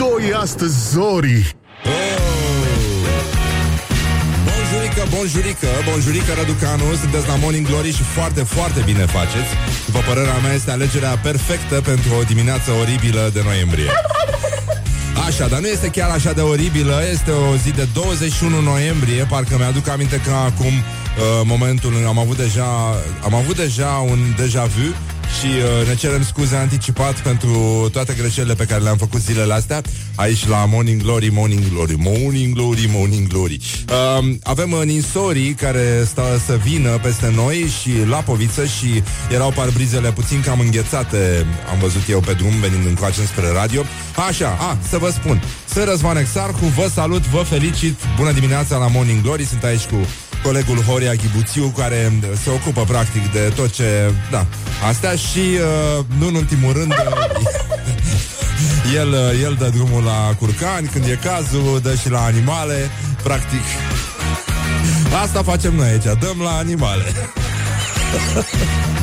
doi astăzi, Zori! Bonjurică, bonjurică, bonjurică Răducanu. Sunteți la Morning Glory și foarte, foarte bine faceți. După părerea mea este alegerea perfectă Pentru o dimineață oribilă de noiembrie. Așa, dar nu este chiar așa de oribilă. Este o zi de 21 noiembrie. Parcă mi-aduc aminte că acum uh, Momentul am avut deja Am avut deja un deja vu și uh, ne cerem scuze anticipat pentru toate greșelile pe care le-am făcut zilele astea aici la Morning Glory, Morning Glory, Morning Glory, Morning Glory. Uh, avem uh, ninsorii care stau să vină peste noi și la poviță și erau parbrizele puțin cam înghețate, am văzut eu pe drum venind încoace spre radio. Așa, a, să vă spun, sunt Răzvan Exarhu, vă salut, vă felicit, bună dimineața la Morning Glory, sunt aici cu colegul Horia Ghibuțiu, care se ocupă practic de tot ce... Da, astea și, uh, nu în ultimul rând, uh, el, uh, el dă drumul la curcani când e cazul, dă și la animale, practic. Asta facem noi aici, dăm la animale.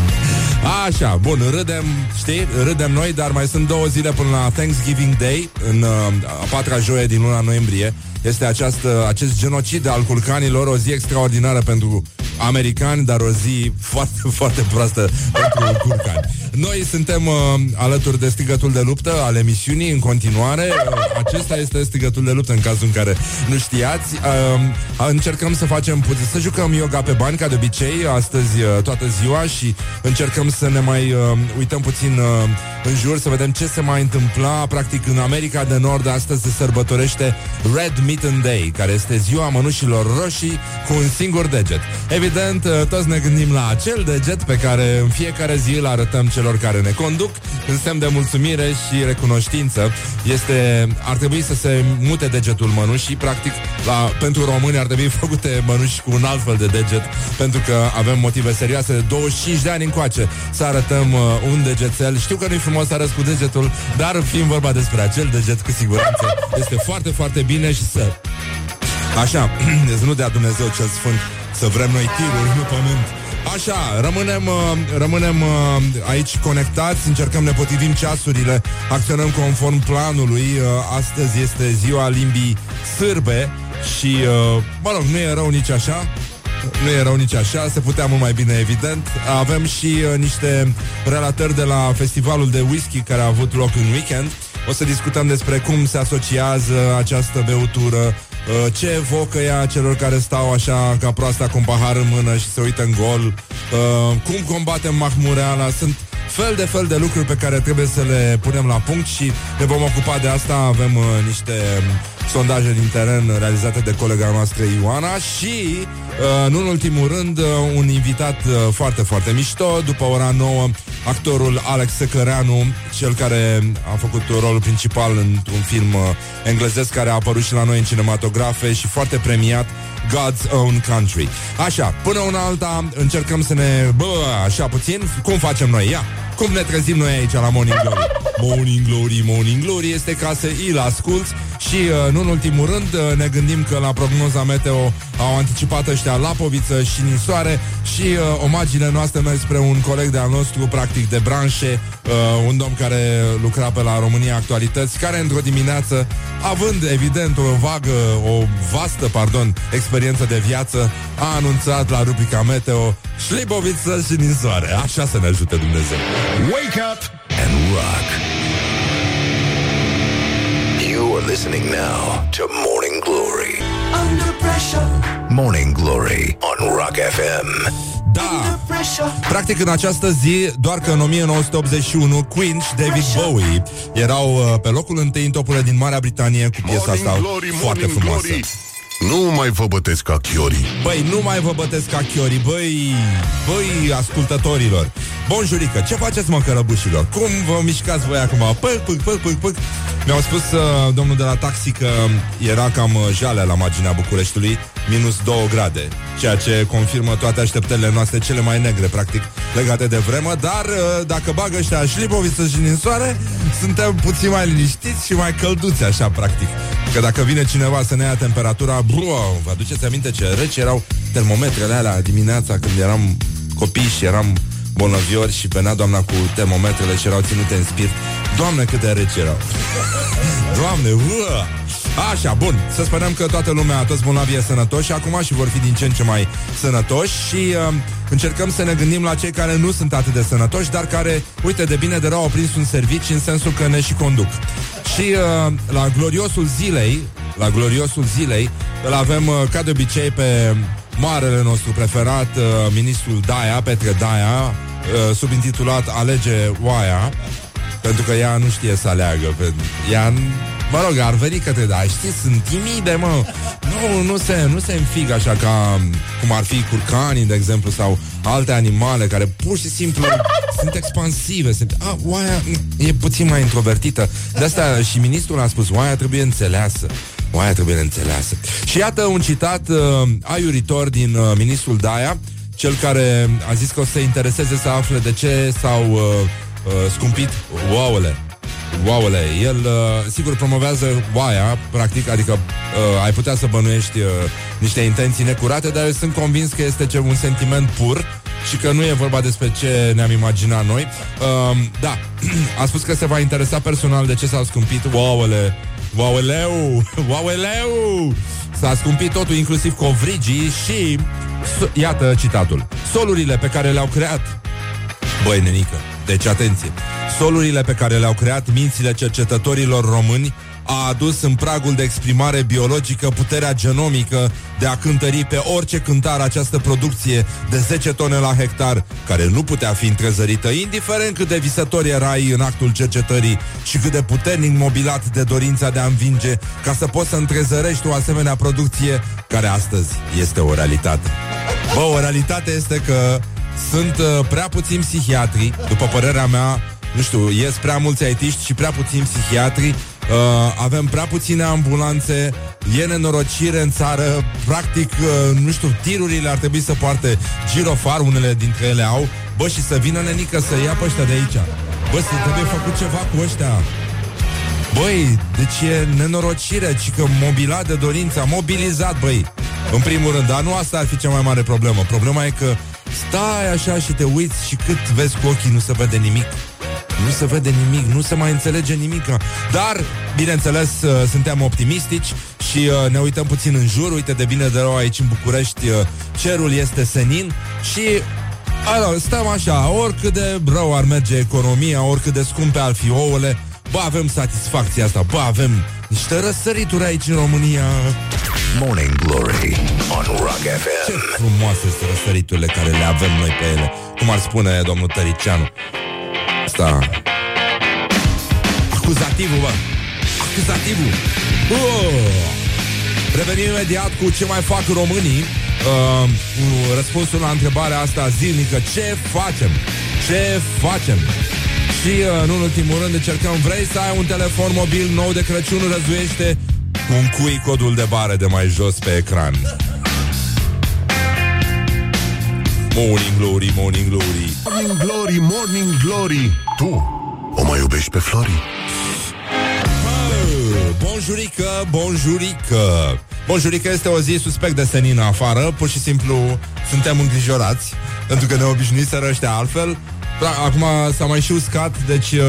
Așa, bun, râdem, știi, râdem noi, dar mai sunt două zile până la Thanksgiving Day, în uh, a patra joie din luna noiembrie. Este această, acest genocid al culcanilor, o zi extraordinară pentru americani, dar o zi foarte, foarte proastă pentru curcani. Noi suntem uh, alături de strigătul de luptă al emisiunii în continuare. Uh, acesta este strigătul de luptă în cazul în care nu știați. Uh, încercăm să facem puțin, să jucăm yoga pe bani, ca de obicei, astăzi uh, toată ziua și încercăm să ne mai uh, uităm puțin uh, în jur, să vedem ce se mai întâmpla. Practic, în America de Nord, astăzi se sărbătorește Red Mitten Day, care este ziua mănușilor roșii cu un singur deget. Evident, uh, toți ne gândim la acel deget pe care în fiecare zi îl arătăm celor care ne conduc în semn de mulțumire și recunoștință. Este, ar trebui să se mute degetul mănușii, practic, la, pentru români ar trebui făcute mănuși cu un alt fel de deget, pentru că avem motive serioase de 25 de ani încoace să arătăm uh, un degețel. Știu că nu-i frumos să arăți cu degetul, dar fiind vorba despre acel deget, cu siguranță, este foarte, foarte bine și să... Așa, deci nu dea Dumnezeu cel Sfânt să vrem noi tiruri, nu pământ. Așa, rămânem, uh, rămânem uh, aici conectați, încercăm ne potrivim ceasurile, acționăm conform planului. Uh, astăzi este ziua limbii sârbe și, uh, mă rog, nu e rău nici așa. Nu e rău nici așa, se putea mult mai bine, evident. Avem și uh, niște relatări de la festivalul de whisky care a avut loc în weekend. O să discutăm despre cum se asociază această beutură, uh, ce evocă ea celor care stau așa ca proasta cu un pahar în mână și se uită în gol, uh, cum combatem mahmureala. Sunt fel de fel de lucruri pe care trebuie să le punem la punct și ne vom ocupa de asta. Avem uh, niște um, sondaje din teren realizate de colega noastră Ioana și, uh, nu în ultimul rând, uh, un invitat uh, foarte, foarte mișto. După ora 9, actorul Alex Secăreanu, cel care a făcut rolul principal într-un film uh, englezesc care a apărut și la noi în cinematografe și foarte premiat God's Own Country. Așa, până una alta încercăm să ne... Bă, așa puțin, cum facem noi? Ia! Cum ne trezim noi aici la Morning Glory? Morning Glory, Morning Glory este ca să îl asculți și, uh, nu în ultimul rând, uh, ne gândim că la prognoza meteo au anticipat ăștia Lapoviță și Nisoare și uh, omagiile noastre merg spre un coleg de-al nostru, practic de branșe, uh, un domn care lucra pe la România Actualități, care într-o dimineață, având evident o vagă, o vastă, pardon, experiență de viață, a anunțat la rubrica meteo Șliboviță și Nisoare. Așa să ne ajute Dumnezeu. Wake up! and rock. You are listening now to Morning Glory. Under pressure, Morning Glory on Rock FM. Da! pressure. Practic în această zi, doar că în 1981 Queen și David Bowie erau uh, pe locul întâi în topurile din Marea Britanie cu piesa Morning asta glory, foarte morning frumoasă. glory. Nu mai vă bătesc ca chiorii. Băi, nu mai vă bătesc ca chiorii, băi, băi, ascultătorilor. Bonjurică, ce faceți, mă, cărăbușilor? Cum vă mișcați voi acum? Păc, păc, păc, păc, păc. Mi-au spus uh, domnul de la taxi că era cam uh, jale la marginea Bucureștiului, minus 2 grade, ceea ce confirmă toate așteptările noastre cele mai negre, practic, legate de vremă, dar uh, dacă bagă ăștia șlipoviță și ninsoare, suntem puțin mai liniștiți și mai călduți, așa, practic. Că dacă vine cineva să ne ia temperatura, bro, vă aduceți aminte ce reci erau termometrele alea dimineața când eram copii și eram bolnăviori și venea doamna cu termometrele și erau ținute în spirit. Doamne, câte reci erau. Doamne, uă! Așa, bun, să sperăm că toată lumea, toți bolnavii e sănătoși acum și vor fi din ce în ce mai sănătoși și uh, încercăm să ne gândim la cei care nu sunt atât de sănătoși, dar care, uite, de bine de rău au prins un serviciu în sensul că ne și conduc. Și uh, la gloriosul zilei, la gloriosul zilei, îl avem uh, ca de obicei pe marele nostru preferat, uh, ministrul Daia, Petre Daia, uh, subintitulat Alege Oaia, pentru că ea nu știe să aleagă. Pe, ea, mă rog, ar veni către da, știți, sunt timide, mă. Nu, nu se, nu se înfig așa ca cum ar fi curcanii, de exemplu, sau alte animale care pur și simplu sunt expansive. Sunt, a, oaia e puțin mai introvertită. De asta și ministrul a spus, oaia trebuie înțeleasă. Oaia trebuie înțeleasă. Și iată un citat uh, aiuritor din uh, ministrul Daia, cel care a zis că o să se intereseze să afle de ce s-au uh, uh, scumpit ouăle. Ouăle. El, uh, sigur, promovează oaia, practic, adică uh, ai putea să bănuiești uh, niște intenții necurate, dar eu sunt convins că este ce un sentiment pur și că nu e vorba despre ce ne-am imaginat noi. Uh, da, a spus că se va interesa personal de ce s-au scumpit ouăle. Ouăleu! Ouăleu! S-a scumpit totul, inclusiv covrigii și... Iată citatul. Solurile pe care le-au creat Băi, nenică, deci atenție Solurile pe care le-au creat mințile cercetătorilor români a adus în pragul de exprimare biologică puterea genomică de a cântări pe orice cântar această producție de 10 tone la hectar, care nu putea fi întrezărită, indiferent cât de visător erai în actul cercetării și cât de puternic mobilat de dorința de a învinge, ca să poți să întrezărești o asemenea producție care astăzi este o realitate. Bă, o realitate este că sunt uh, prea puțini psihiatri, după părerea mea, nu știu, ies prea mulți aitiști și prea puțini psihiatri, uh, avem prea puține ambulanțe, e nenorocire în țară, practic, uh, nu știu, tirurile ar trebui să poarte girofar, unele dintre ele au, bă, și să vină nenică să ia pe ăștia de aici. Bă, să trebuie făcut ceva cu ăștia. Băi, deci e nenorocire, ci că mobilat de dorința, mobilizat, băi. În primul rând, dar nu asta ar fi cea mai mare problemă. Problema e că stai așa și te uiți și cât vezi cu ochii nu se vede nimic. Nu se vede nimic, nu se mai înțelege nimic. Dar, bineînțeles, uh, suntem optimistici și uh, ne uităm puțin în jur. Uite, de bine de rău aici în București, uh, cerul este senin și Alo, stăm așa, oricât de rău ar merge economia, oricât de scumpe ar fi ouăle, bă, avem satisfacția asta, bă, avem niște răsărituri aici în România. Morning Glory on Rock Ce FM. frumoase sunt răsăriturile care le avem noi pe ele, cum ar spune domnul Tăricianu. Asta... Acuzativul, bă! Acuzativul! Oh! Revenim imediat cu ce mai fac românii uh, cu răspunsul la întrebarea asta zilnică. Ce facem? Ce facem? Și, uh, nu în ultimul rând, încercăm Vrei să ai un telefon mobil nou de Crăciun Răzuiește cu un cui codul de bară de mai jos pe ecran. Morning Glory, Morning Glory. Morning Glory, Morning Glory. Tu o mai iubești pe Flori? Bonjurică, bonjurică. Bonjurică este o zi suspect de senină afară Pur și simplu suntem îngrijorați Pentru că ne obișnuiseră ăștia altfel Da, Acum s-a mai și uscat Deci uh,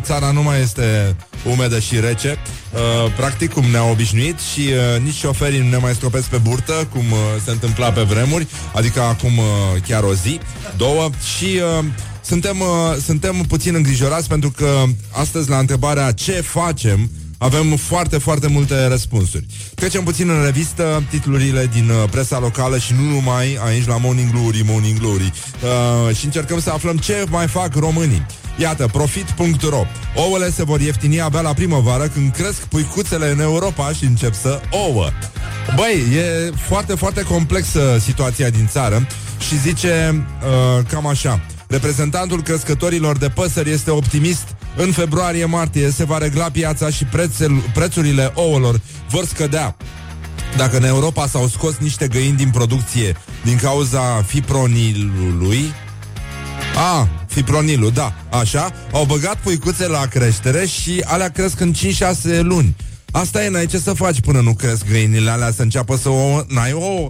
țara nu mai este umedă și rece. Uh, Practic cum ne-a obișnuit Și uh, nici șoferii nu ne mai stropesc pe burtă Cum uh, se întâmpla pe vremuri Adică acum uh, chiar o zi, două. Și uh, suntem, uh, suntem puțin îngrijorați Pentru că astăzi la întrebarea ce facem avem foarte, foarte multe răspunsuri. Trecem puțin în revistă titlurile din uh, presa locală și nu numai aici la Morning Glory, Morning Glory. Uh, și încercăm să aflăm ce mai fac românii. Iată, profit.ro Ouăle se vor ieftini abia la primăvară când cresc puicuțele în Europa și încep să ouă. Băi, e foarte, foarte complexă situația din țară și zice uh, cam așa. Reprezentantul crescătorilor de păsări este optimist. În februarie-martie se va regla piața și prețel, prețurile ouălor vor scădea. Dacă în Europa s-au scos niște găini din producție din cauza fipronilului, a, fipronilul, da, așa, au băgat puicuțe la creștere și alea cresc în 5-6 luni. Asta e, n-ai ce să faci până nu cresc găinile alea să înceapă să o... N-ai o...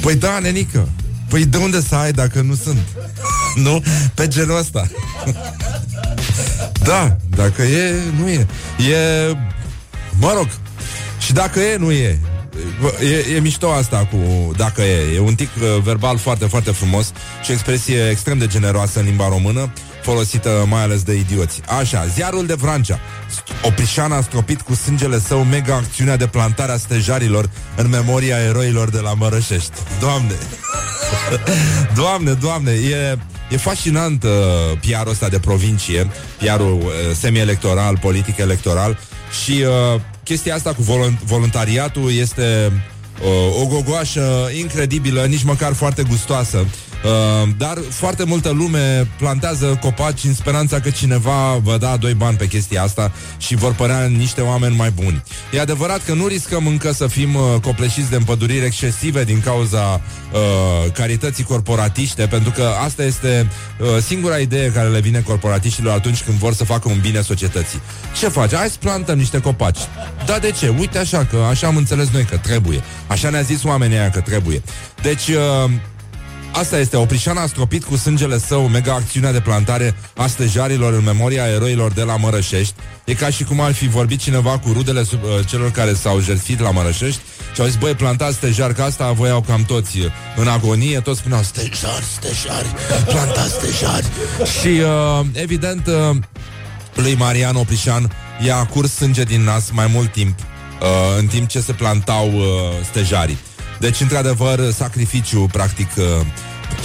Păi da, nenică. Păi de unde să ai dacă nu sunt? nu? Pe genul ăsta. Da, dacă e, nu e. E, mă rog, și dacă e, nu e. E, e mișto asta cu dacă e. E un tic uh, verbal foarte, foarte frumos și o expresie extrem de generoasă în limba română, folosită mai ales de idioți. Așa, ziarul de Vrancea. Oprișan a stropit cu sângele său mega acțiunea de plantare a stejarilor în memoria eroilor de la Mărășești. Doamne! doamne, doamne, e... E fascinant uh, PR-ul ăsta de provincie, PR-ul uh, semi-electoral, politic electoral și uh, chestia asta cu voluntariatul este uh, o gogoașă incredibilă, nici măcar foarte gustoasă. Uh, dar foarte multă lume plantează copaci în speranța că cineva vă da doi bani pe chestia asta și vor părea niște oameni mai buni. E adevărat că nu riscăm încă să fim uh, copleșiți de împăduriri excesive din cauza uh, carității corporatiște, pentru că asta este uh, singura idee care le vine corporatiștilor atunci când vor să facă un bine societății. Ce faci? Hai să plantăm niște copaci. Da, de ce? Uite așa, că așa am înțeles noi că trebuie. Așa ne-a zis oamenii aia că trebuie. Deci, uh, Asta este, Oprișan a stropit cu sângele său mega acțiunea de plantare a stejarilor în memoria eroilor de la Mărășești. E ca și cum ar fi vorbit cineva cu rudele sub, uh, celor care s-au jertfit la Mărășești și au zis, băi, plantați stejar, că asta voiau cam toți în agonie, toți spuneau, stejari, stejari, plantați stejari. și, uh, evident, uh, lui Marian Oprișan i-a curs sânge din nas mai mult timp, uh, în timp ce se plantau uh, stejarii. Deci, într-adevăr, sacrificiu, practic, uh,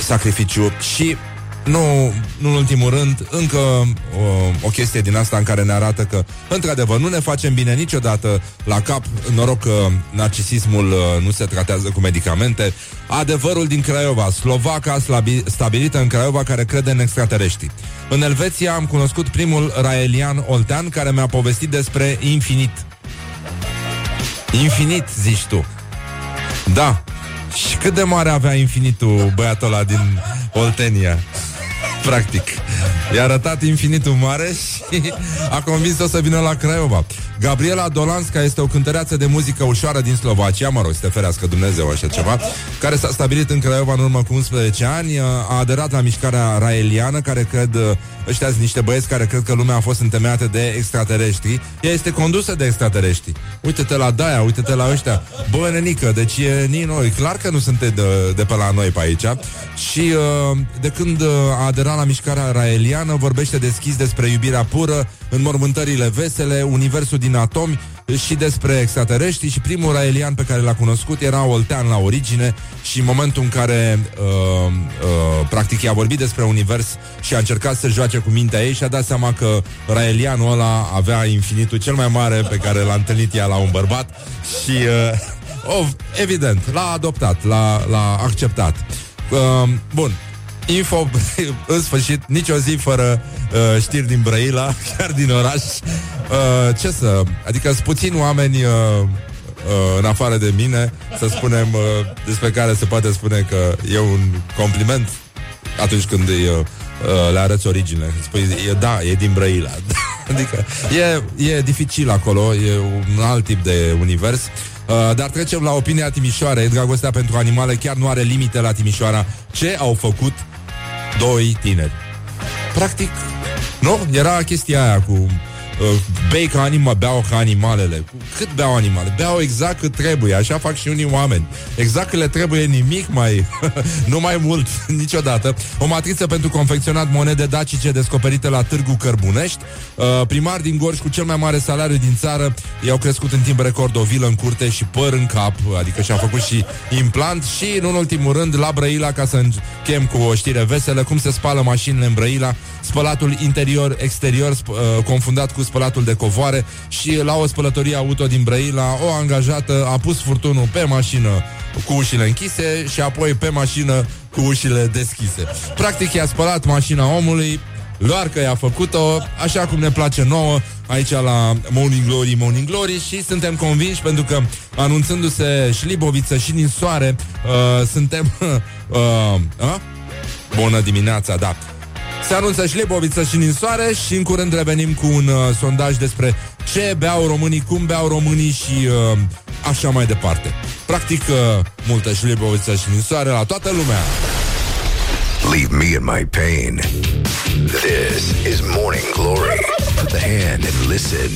sacrificiu și nu, nu în ultimul rând, încă o, uh, o chestie din asta în care ne arată că, într-adevăr, nu ne facem bine niciodată la cap. Noroc că narcisismul uh, nu se tratează cu medicamente. Adevărul din Craiova. Slovaca stabilită în Craiova care crede în extraterestri. În Elveția am cunoscut primul raelian oltean care mi-a povestit despre infinit. Infinit, zici tu. Da. Și cât de mare avea infinitul băiatul ăla din Oltenia? Practic. I-a arătat infinitul mare și a convins-o să vină la Craiova. Gabriela Dolanska este o cântăreață de muzică ușoară din Slovacia, mă rog, să te ferească Dumnezeu așa ceva, care s-a stabilit în Craiova în urmă cu 11 ani, a aderat la mișcarea raeliană, care cred, ăștia sunt niște băieți care cred că lumea a fost întemeiată de extraterestri. Ea este condusă de extraterestri. Uite-te la Daia, uite-te la ăștia. Bă, nenică, deci e nii noi. Clar că nu sunt de, de pe la noi pe aici. Și de când a aderat la mișcarea raeliană, vorbește deschis despre iubirea pură, înmormântările vesele, universul din atomi și despre extraterestri și primul raelian pe care l-a cunoscut era Oltean la origine și în momentul în care uh, uh, practic i-a vorbit despre univers și a încercat să joace cu mintea ei și a dat seama că raelianul ăla avea infinitul cel mai mare pe care l-a întâlnit ea la un bărbat și uh, oh, evident, l-a adoptat, l-a, l-a acceptat. Uh, bun, info, în sfârșit, nicio zi fără uh, știri din Brăila, chiar din oraș. Uh, ce să... Adică sunt puțini oameni uh, uh, în afară de mine, să spunem, uh, despre care se poate spune că e un compliment atunci când îi, uh, le arăți origine. Spui, e, da, e din Brăila. adică e, e dificil acolo, e un alt tip de univers. Uh, dar trecem la opinia Timișoara. Dragostea pentru animale chiar nu are limite la Timișoara. Ce au făcut doi tineri. Practic, nu? Era chestia aia cu uh, bei ca anima, beau ca animalele. Cât beau animale? Beau exact cât trebuie, așa fac și unii oameni. Exact cât le trebuie nimic mai, nu mai mult, niciodată. O matriță pentru confecționat monede dacice descoperite la Târgu Cărbunești. Uh, primar din Gorj cu cel mai mare salariu din țară i-au crescut în timp record o vilă în curte și păr în cap, adică și-a făcut și implant și, în ultimul rând, la Brăila, ca să închem cu o știre veselă, cum se spală mașinile în Brăila, spălatul interior-exterior sp- uh, confundat cu spălatul de covoare și la o spălătorie auto din Brăila, o angajată a pus furtunul pe mașină cu ușile închise și apoi pe mașină cu ușile deschise. Practic i-a spălat mașina omului, doar că i-a făcut-o așa cum ne place nouă aici la Morning Glory, Morning Glory și suntem convinși pentru că anunțându-se Șliboviță și din soare uh, suntem uh, uh, Bună dimineața, da se anunță Șliboviță și Ninsoare și în curând revenim cu un uh, sondaj despre ce beau românii, cum beau românii și uh, așa mai departe. Practic, uh, multă Șliboviță și Ninsoare la toată lumea. Leave me in my pain. This is Morning Glory. can and listen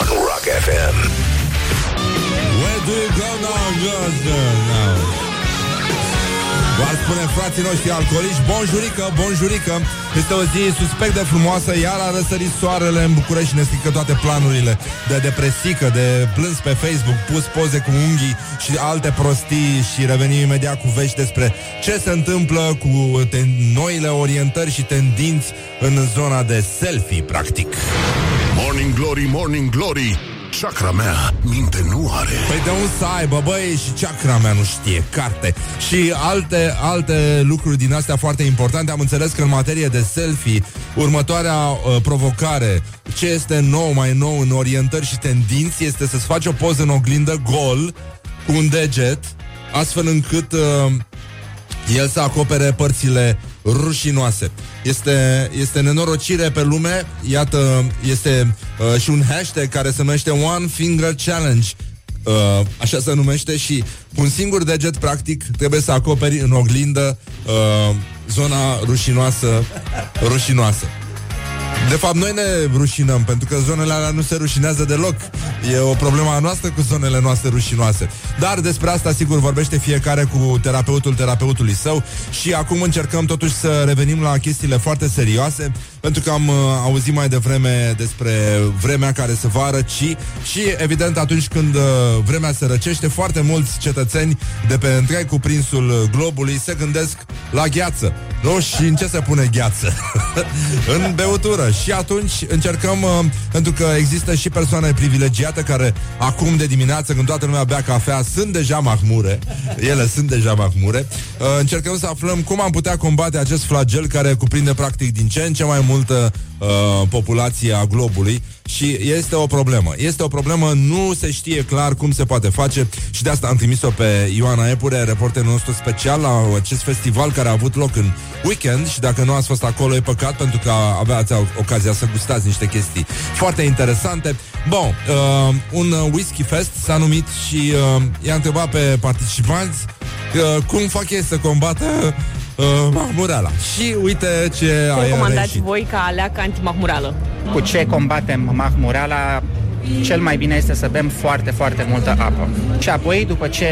on Rock FM. Where do you go now, girls? Now. V-ar spune frații noștri alcoolici Bonjurică, bonjurică Este o zi suspect de frumoasă Iar a răsărit soarele în București Și ne strică toate planurile. De depresică, de plâns pe Facebook Pus poze cu unghii și alte prostii Și revenim imediat cu vești despre Ce se întâmplă cu ten- noile orientări și tendinți În zona de selfie, practic. Morning Glory, Morning Glory Chakra mea minte nu are. Păi de unde să aibă, băi, și chakra mea nu știe, carte. Și alte, alte lucruri din astea foarte importante Am înțeles că în materie de selfie Următoarea uh, provocare Ce este nou, mai nou în orientări și tendinți Este să-ți faci o poză în oglindă gol Cu un deget Astfel încât uh, el să acopere părțile rușinoase. Este, este nenorocire pe lume, iată, este uh, și un hashtag care se numește One Finger Challenge. Uh, așa se numește și cu un singur deget, practic, trebuie să acoperi în oglindă uh, zona rușinoasă, rușinoasă. De fapt, noi ne rușinăm, pentru că zonele alea nu se rușinează deloc. E o problemă a noastră cu zonele noastre rușinoase. Dar despre asta, sigur, vorbește fiecare cu terapeutul terapeutului său și acum încercăm totuși să revenim la chestiile foarte serioase, pentru că am uh, auzit mai devreme despre vremea care se va răci și, evident, atunci când uh, vremea se răcește, foarte mulți cetățeni de pe întreg cuprinsul globului se gândesc la gheață. Nu? Și în ce se pune gheață? în beutură. Și atunci încercăm, uh, pentru că există și persoane privilegiate care acum de dimineață, când toată lumea bea cafea, sunt deja mahmure. Ele sunt deja mahmure. Uh, încercăm să aflăm cum am putea combate acest flagel care cuprinde practic din ce în ce mai multă uh, populație a globului și este o problemă. Este o problemă, nu se știe clar cum se poate face și de asta am trimis-o pe Ioana Epure, reporterul nostru special la acest festival care a avut loc în weekend și dacă nu ați fost acolo e păcat pentru că aveați ocazia să gustați niște chestii foarte interesante. Bun, uh, un whisky fest s-a numit și uh, i-a întrebat pe participanți uh, cum fac ei să combată uh, mahmureala. Și uite ce Ce a recomandați reieșit. voi ca aleacă antimahmurală? Cu ce combatem mahmureala? Cel mai bine este să bem foarte, foarte multă apă. Și apoi, după ce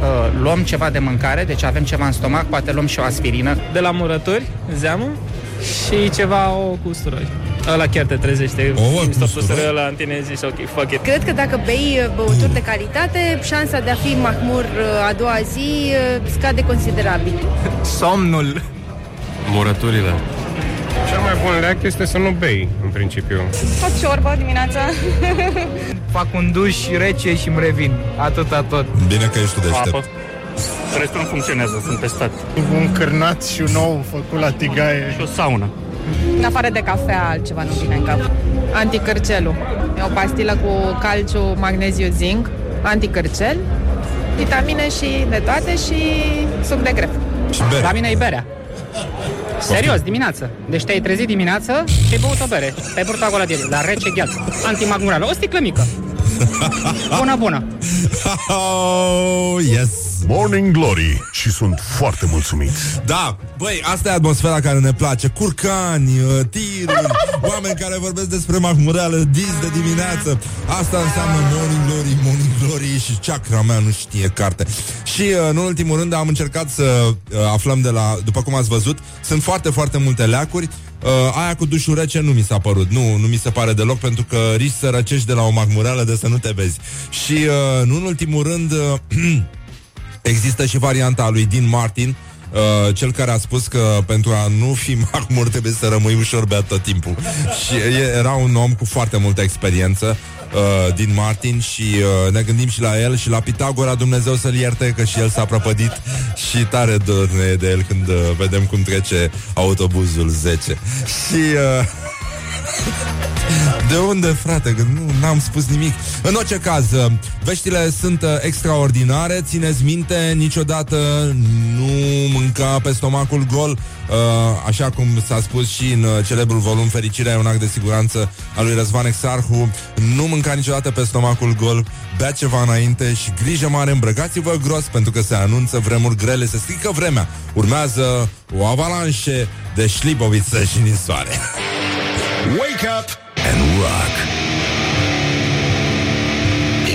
uh, luăm ceva de mâncare, deci avem ceva în stomac, poate luăm și o aspirină. de la murături, zeamă și ceva ouă cu usturoi. Ăla chiar te trezește. Ouă cu Îmi stop usturoi? usturoi ăla în tine zici, ok, fuck it. Cred că dacă bei uh, băuturi de calitate, șansa de a fi mahmur uh, a doua zi uh, scade considerabil. Somnul. Murăturile. Cel mai bun leac este să nu bei, în principiu. Fac ciorbă dimineața. Fac un duș rece și îmi revin. Atâta tot. Bine că ești tu deștept. Apă. Restul nu funcționează, sunt pe stat. Un cârnat și un ou făcut la tigaie. Și o saună. În afară de cafea, altceva nu vine în cap. Anticărcelul. E o pastilă cu calciu, magneziu, zinc, anticărcel, vitamine și de toate și suc de grep. Și bere. La mine e berea. Serios, dimineață. Deci te-ai trezit dimineață și ai băut o bere. Te-ai purtat acolo de la rece gheață. Antimagmurală. O sticlă mică. Bună, bună. Oh, yes! Morning Glory Și sunt foarte mulțumit Da, băi, asta e atmosfera care ne place. Curcani, uh, tiruri Oameni care vorbesc despre mahmureală Dis de dimineață. Asta înseamnă Morning Glory, Morning Glory Și chakra mea nu știe carte. Și uh, în ultimul rând am încercat să uh, aflăm de la După cum ați văzut Sunt foarte, foarte multe leacuri. Uh, aia cu dușul rece nu mi s-a părut. Nu, nu mi se pare deloc Pentru că risci să răcești de la o mahmureală De să nu te vezi. Și uh, nu în ultimul rând uh, Există și varianta lui Dean Martin, uh, cel care a spus că pentru a nu fi mahmur trebuie să rămâi ușor beat tot timpul. și e, era un om cu foarte multă experiență, uh, Dean Martin, și uh, ne gândim și la el și la Pitagora, Dumnezeu să-l ierte, că și el s-a prăpădit și tare dor ne e de el când uh, vedem cum trece autobuzul 10. Și... Uh, de unde, frate? Că nu n-am spus nimic. În orice caz, uh, veștile sunt uh, extraordinare. Țineți minte, niciodată nu mânca pe stomacul gol, uh, așa cum s-a spus și în uh, celebrul volum Fericirea e un act de siguranță al lui Răzvan Exarhu. Nu mânca niciodată pe stomacul gol, bea ceva înainte și grijă mare, îmbrăcați-vă gros pentru că se anunță vremuri grele, se strică vremea. Urmează o avalanșe de șliboviță și nisoare. Wake up and rock.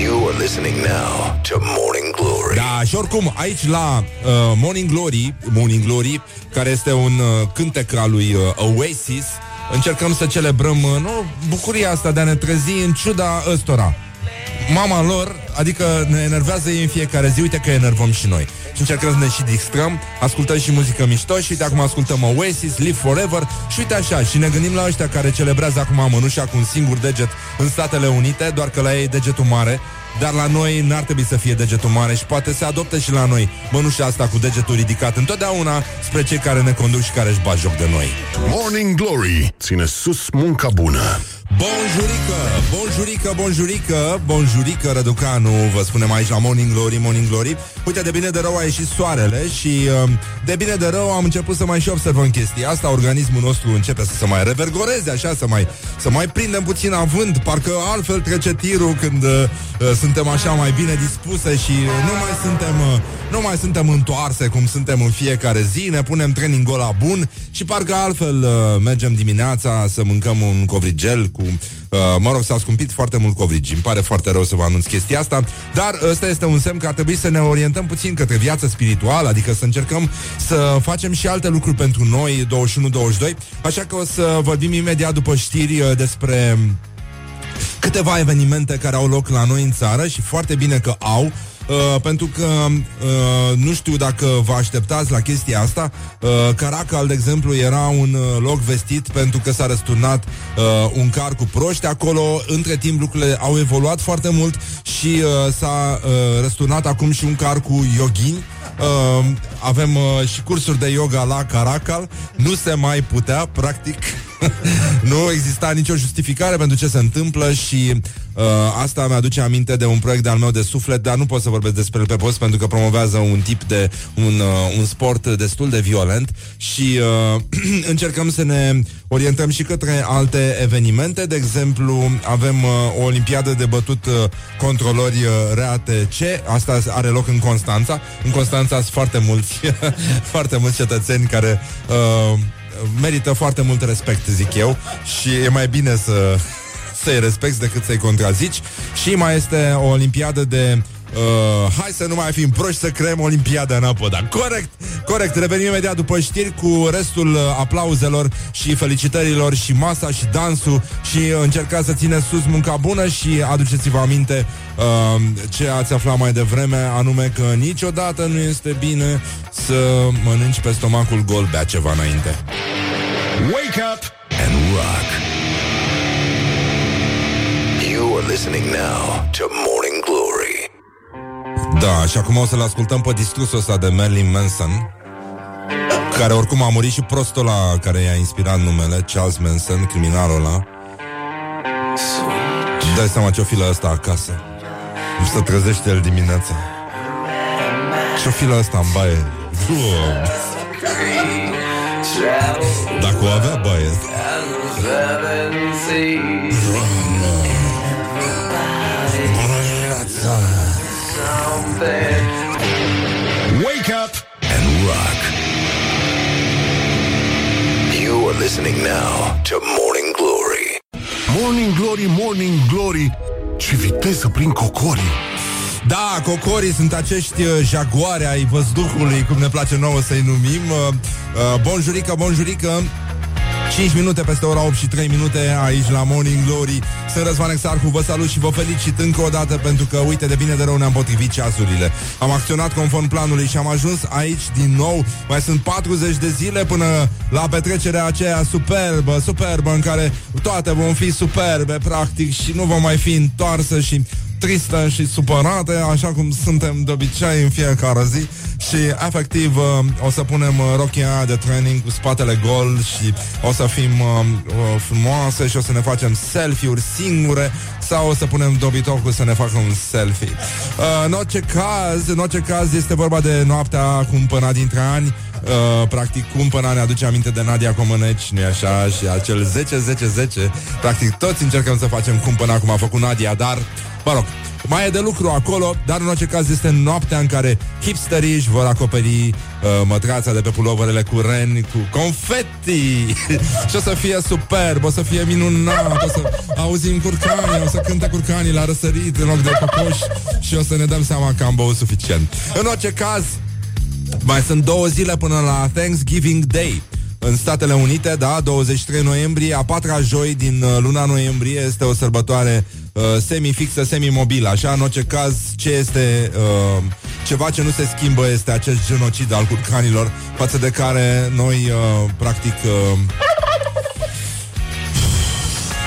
You are listening now to Morning Glory. Da, și oricum, aici la uh, Morning Glory, Morning Glory, care este un uh, cântec al lui uh, Oasis, încercăm să celebrăm uh, nu, bucuria asta de a ne trezi în ciuda ăstora. Mama lor, adică ne enervează ei în fiecare zi, uite că enervăm și noi. Și încercăm să ne și distrăm, ascultăm și muzică mișto și uite acum ascultăm Oasis, Live Forever și uite așa, și ne gândim la ăștia care celebrează acum mănușa cu un singur deget în Statele Unite, doar că la ei e degetul mare, dar la noi n-ar trebui să fie degetul mare și poate se adoptă și la noi mănușa asta cu degetul ridicat întotdeauna spre cei care ne conduc și care își bat joc de noi. Morning Glory ține sus munca bună. Bonjurică, bonjurică, bonjurică, bonjurică, Răducanu, vă spunem aici la Morning Glory, Morning Glory. Uite, de bine de rău a ieșit soarele și uh, de bine de rău am început să mai și observăm chestia asta. Organismul nostru începe să se mai revergoreze, așa, să mai, să mai prindem puțin avânt, parcă altfel trece tirul când uh, uh, suntem așa mai bine dispuse și uh, nu mai suntem, uh, nu mai suntem întoarse cum suntem în fiecare zi, ne punem trainingul la bun și parcă altfel uh, mergem dimineața să mâncăm un covrigel cu... Uh, mă rog, s-a scumpit foarte mult covrigi. Îmi pare foarte rău să vă anunț chestia asta, dar ăsta este un semn că ar trebui să ne orientăm puțin către viața spirituală, adică să încercăm să facem și alte lucruri pentru noi 21-22, așa că o să vorbim imediat după știri uh, despre câteva evenimente care au loc la noi în țară și foarte bine că au, Uh, pentru că uh, nu știu dacă vă așteptați la chestia asta. Uh, Caracal, de exemplu, era un uh, loc vestit pentru că s-a răsturnat uh, un car cu proști acolo. Între timp lucrurile au evoluat foarte mult și uh, s-a uh, răsturnat acum și un car cu yoghini. Uh, avem uh, și cursuri de yoga la Caracal. Nu se mai putea, practic. nu exista nicio justificare pentru ce se întâmplă și uh, asta mi-aduce aminte de un proiect de-al meu de suflet, dar nu pot să vorbesc despre el pe post pentru că promovează un tip de un, uh, un sport destul de violent și uh, încercăm să ne orientăm și către alte evenimente. De exemplu, avem uh, o olimpiadă de bătut uh, controlori uh, RATC. Asta are loc în Constanța. În Constanța sunt foarte mulți, foarte mulți cetățeni care uh, merită foarte mult respect, zic eu, și e mai bine să să-i respecti decât să-i contrazici. Și mai este o olimpiadă de Uh, hai să nu mai fim proști să creăm Olimpiada în apă, da, corect, corect, revenim imediat după știri cu restul uh, aplauzelor și felicitărilor și masa și dansul și încercați să țineți sus munca bună și aduceți-vă aminte uh, ce ați aflat mai devreme, anume că niciodată nu este bine să mănânci pe stomacul gol, bea ceva înainte. Wake up and rock. You are listening now to Morning Glory. Da, și acum o să-l ascultăm pe distrusul ăsta de Marilyn Manson Care oricum a murit și prostul ăla care i-a inspirat numele Charles Manson, criminalul ăla. Dai seama ce-o fi la ăsta acasă. Nu se trezește el dimineața. Ce-o fi la ăsta în baie? Dacă o avea baie Wake up and rock. You are listening now to Morning Glory. Morning Glory, Morning Glory Ce viteză prin cocorii Da, cocorii sunt acești uh, jaguare ai văzduhului, cum ne place nouă să-i numim. Uh, uh, bonjurică, bonjurică. 5 minute peste ora 8 și 3 minute aici la Morning Glory. Sunt Răzvan Exarcu, vă salut și vă felicit încă o dată pentru că, uite, de bine de rău ne-am potrivit ceasurile. Am acționat conform planului și am ajuns aici din nou. Mai sunt 40 de zile până la petrecerea aceea superbă, superbă, în care toate vom fi superbe, practic, și nu vom mai fi întoarse și tristă și supărată, așa cum suntem de obicei în fiecare zi și efectiv uh, o să punem uh, rochia de training cu spatele gol și o să fim uh, uh, frumoase și o să ne facem selfie-uri singure sau o să punem dobitocul să ne facă un selfie. Uh, în orice caz, în orice caz este vorba de noaptea cumpăna dintre ani Uh, practic cumpăna ne aduce aminte de Nadia Comăneci, nu așa? Și acel 10-10-10 Practic toți încercăm să facem cumpăna cum a făcut Nadia Dar, mă rog, Mai e de lucru acolo, dar în orice caz este noaptea în care hipsteriși își vor acoperi uh, mătrața de pe puloverele cu reni, cu confetti. și o să fie superb, o să fie minunat, o să auzim curcani, o să cânte curcanii la răsărit în loc de cocoși și o să ne dăm seama că am băut suficient. În orice caz, mai sunt două zile până la Thanksgiving Day în Statele Unite, da, 23 noiembrie, a patra joi din uh, luna noiembrie este o sărbătoare uh, semi-fixă, semi-mobilă. Așa, în orice caz, ce este uh, ceva ce nu se schimbă este acest genocid al curcanilor față de care noi, uh, practic, uh,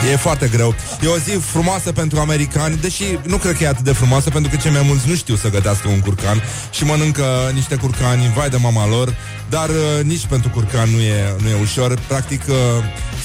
E foarte greu. E o zi frumoasă pentru americani, deși nu cred că e atât de frumoasă, pentru că cei mai mulți nu știu să gătească un curcan și mănâncă niște curcani, vai de mama lor, dar uh, nici pentru curcan nu e, nu e ușor. Practic uh,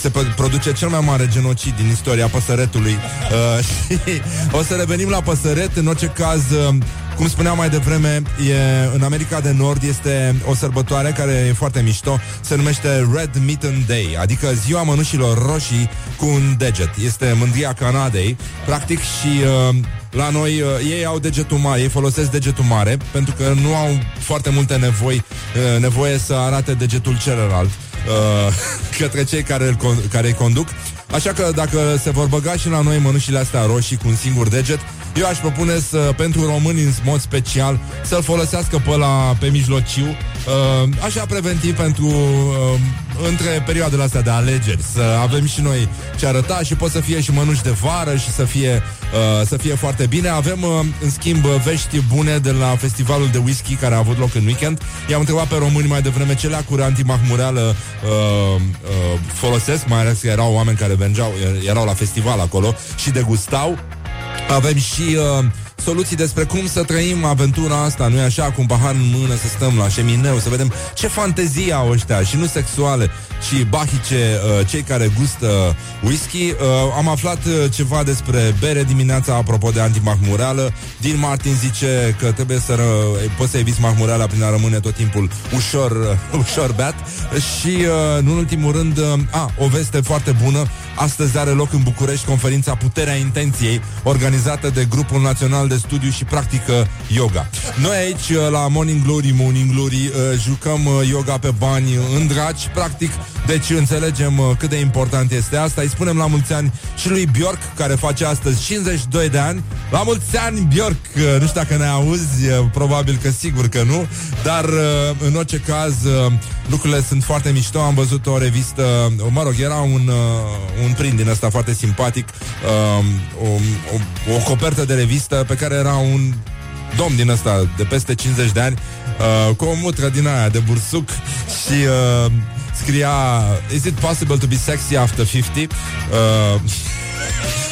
se produce cel mai mare genocid din istoria păsăretului. Uh, și o să revenim la păsăret, în orice caz... Uh, cum spuneam mai devreme, e, în America de Nord este o sărbătoare care e foarte mișto, se numește Red Mitten Day, adică ziua mănușilor roșii cu un deget. Este mândria Canadei, practic, și uh, la noi uh, ei au degetul mare, ei folosesc degetul mare pentru că nu au foarte multe nevoi, uh, nevoie să arate degetul celălalt uh, către cei care, îl, care îi conduc. Așa că dacă se vor băga și la noi mănușile astea roșii cu un singur deget, eu aș propune să, pentru români în mod special, să-l folosească pe la pe mijlociu, uh, așa preventiv pentru uh, între perioadele astea de alegeri, să avem și noi ce arăta și pot să fie și mănuși de vară și să fie, uh, să fie foarte bine. Avem, uh, în schimb, vești bune de la festivalul de whisky care a avut loc în weekend. I-am întrebat pe români mai devreme ce leacuri antimahmureală uh, uh, folosesc, mai ales că erau oameni care vengeau, erau la festival acolo și degustau. Avem și uh, soluții despre cum să trăim aventura asta, nu-i așa, cu un pahar în mână, să stăm la șemineu, să vedem ce fantezii au ăștia, și nu sexuale, și bahice, uh, cei care gustă whisky. Uh, am aflat uh, ceva despre bere dimineața, apropo de antimahmureală. Din Martin zice că trebuie să ră- poți să eviți mahmureala prin a rămâne tot timpul ușor, uh, ușor beat. Și, uh, în ultimul rând, uh, a, o veste foarte bună. Astăzi are loc în București conferința Puterea Intenției, organizată de Grupul Național de Studiu și Practică Yoga. Noi aici, uh, la Morning Glory, Morning Glory, uh, jucăm uh, yoga pe bani în dragi, practic, deci înțelegem uh, cât de important este asta. Îi spunem la mulți ani și lui Bjork, care face astăzi 52 de ani. La mulți ani, Bjork! Uh, Nu știu dacă ne auzi, uh, probabil că sigur că nu, dar uh, în orice caz uh, lucrurile sunt foarte mișto. Am văzut o revistă, uh, mă rog, era un, uh, un print din ăsta foarte simpatic, uh, o, o, o copertă de revistă pe care era un domn din ăsta de peste 50 de ani uh, cu o mutră din aia de bursuc și uh, scria Is it possible to be sexy after 50? Uh,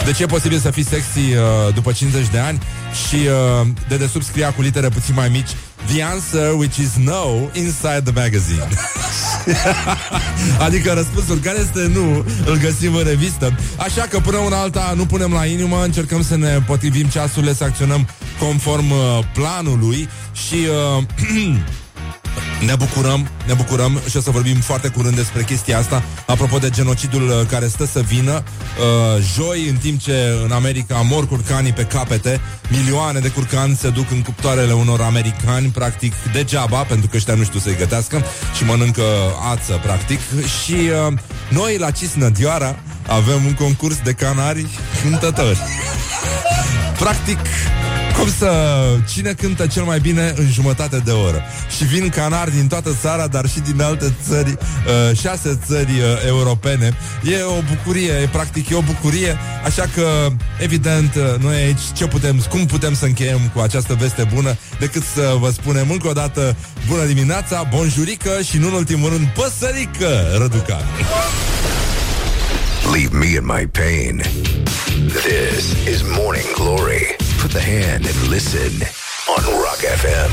deci e posibil să fii sexy uh, după 50 de ani și uh, de desubt scria cu litere puțin mai mici The answer which is no inside the magazine. adică răspunsul care este nu îl găsim în revistă. Așa că până una alta nu punem la inimă, încercăm să ne potrivim ceasurile, să acționăm conform uh, planului și uh, ne bucurăm, ne bucurăm și o să vorbim foarte curând despre chestia asta. Apropo de genocidul uh, care stă să vină, uh, joi, în timp ce în America mor curcanii pe capete, milioane de curcani se duc în cuptoarele unor americani, practic degeaba, pentru că ăștia nu știu să-i gătească și mănâncă ață, practic. Și uh, noi la Cisnădioara avem un concurs de canari cântători. Practic, cum să... Cine cântă cel mai bine în jumătate de oră? Și vin canari din toată țara, dar și din alte țări, uh, șase țări uh, europene. E o bucurie, e practic e o bucurie, așa că, evident, uh, noi aici ce putem, cum putem să încheiem cu această veste bună, decât să vă spunem încă o dată bună dimineața, bonjurică și, nu în ultimul rând, păsărică, Răducan. Leave me in my pain. This is Morning Glory. Put the hand and listen on Rock FM.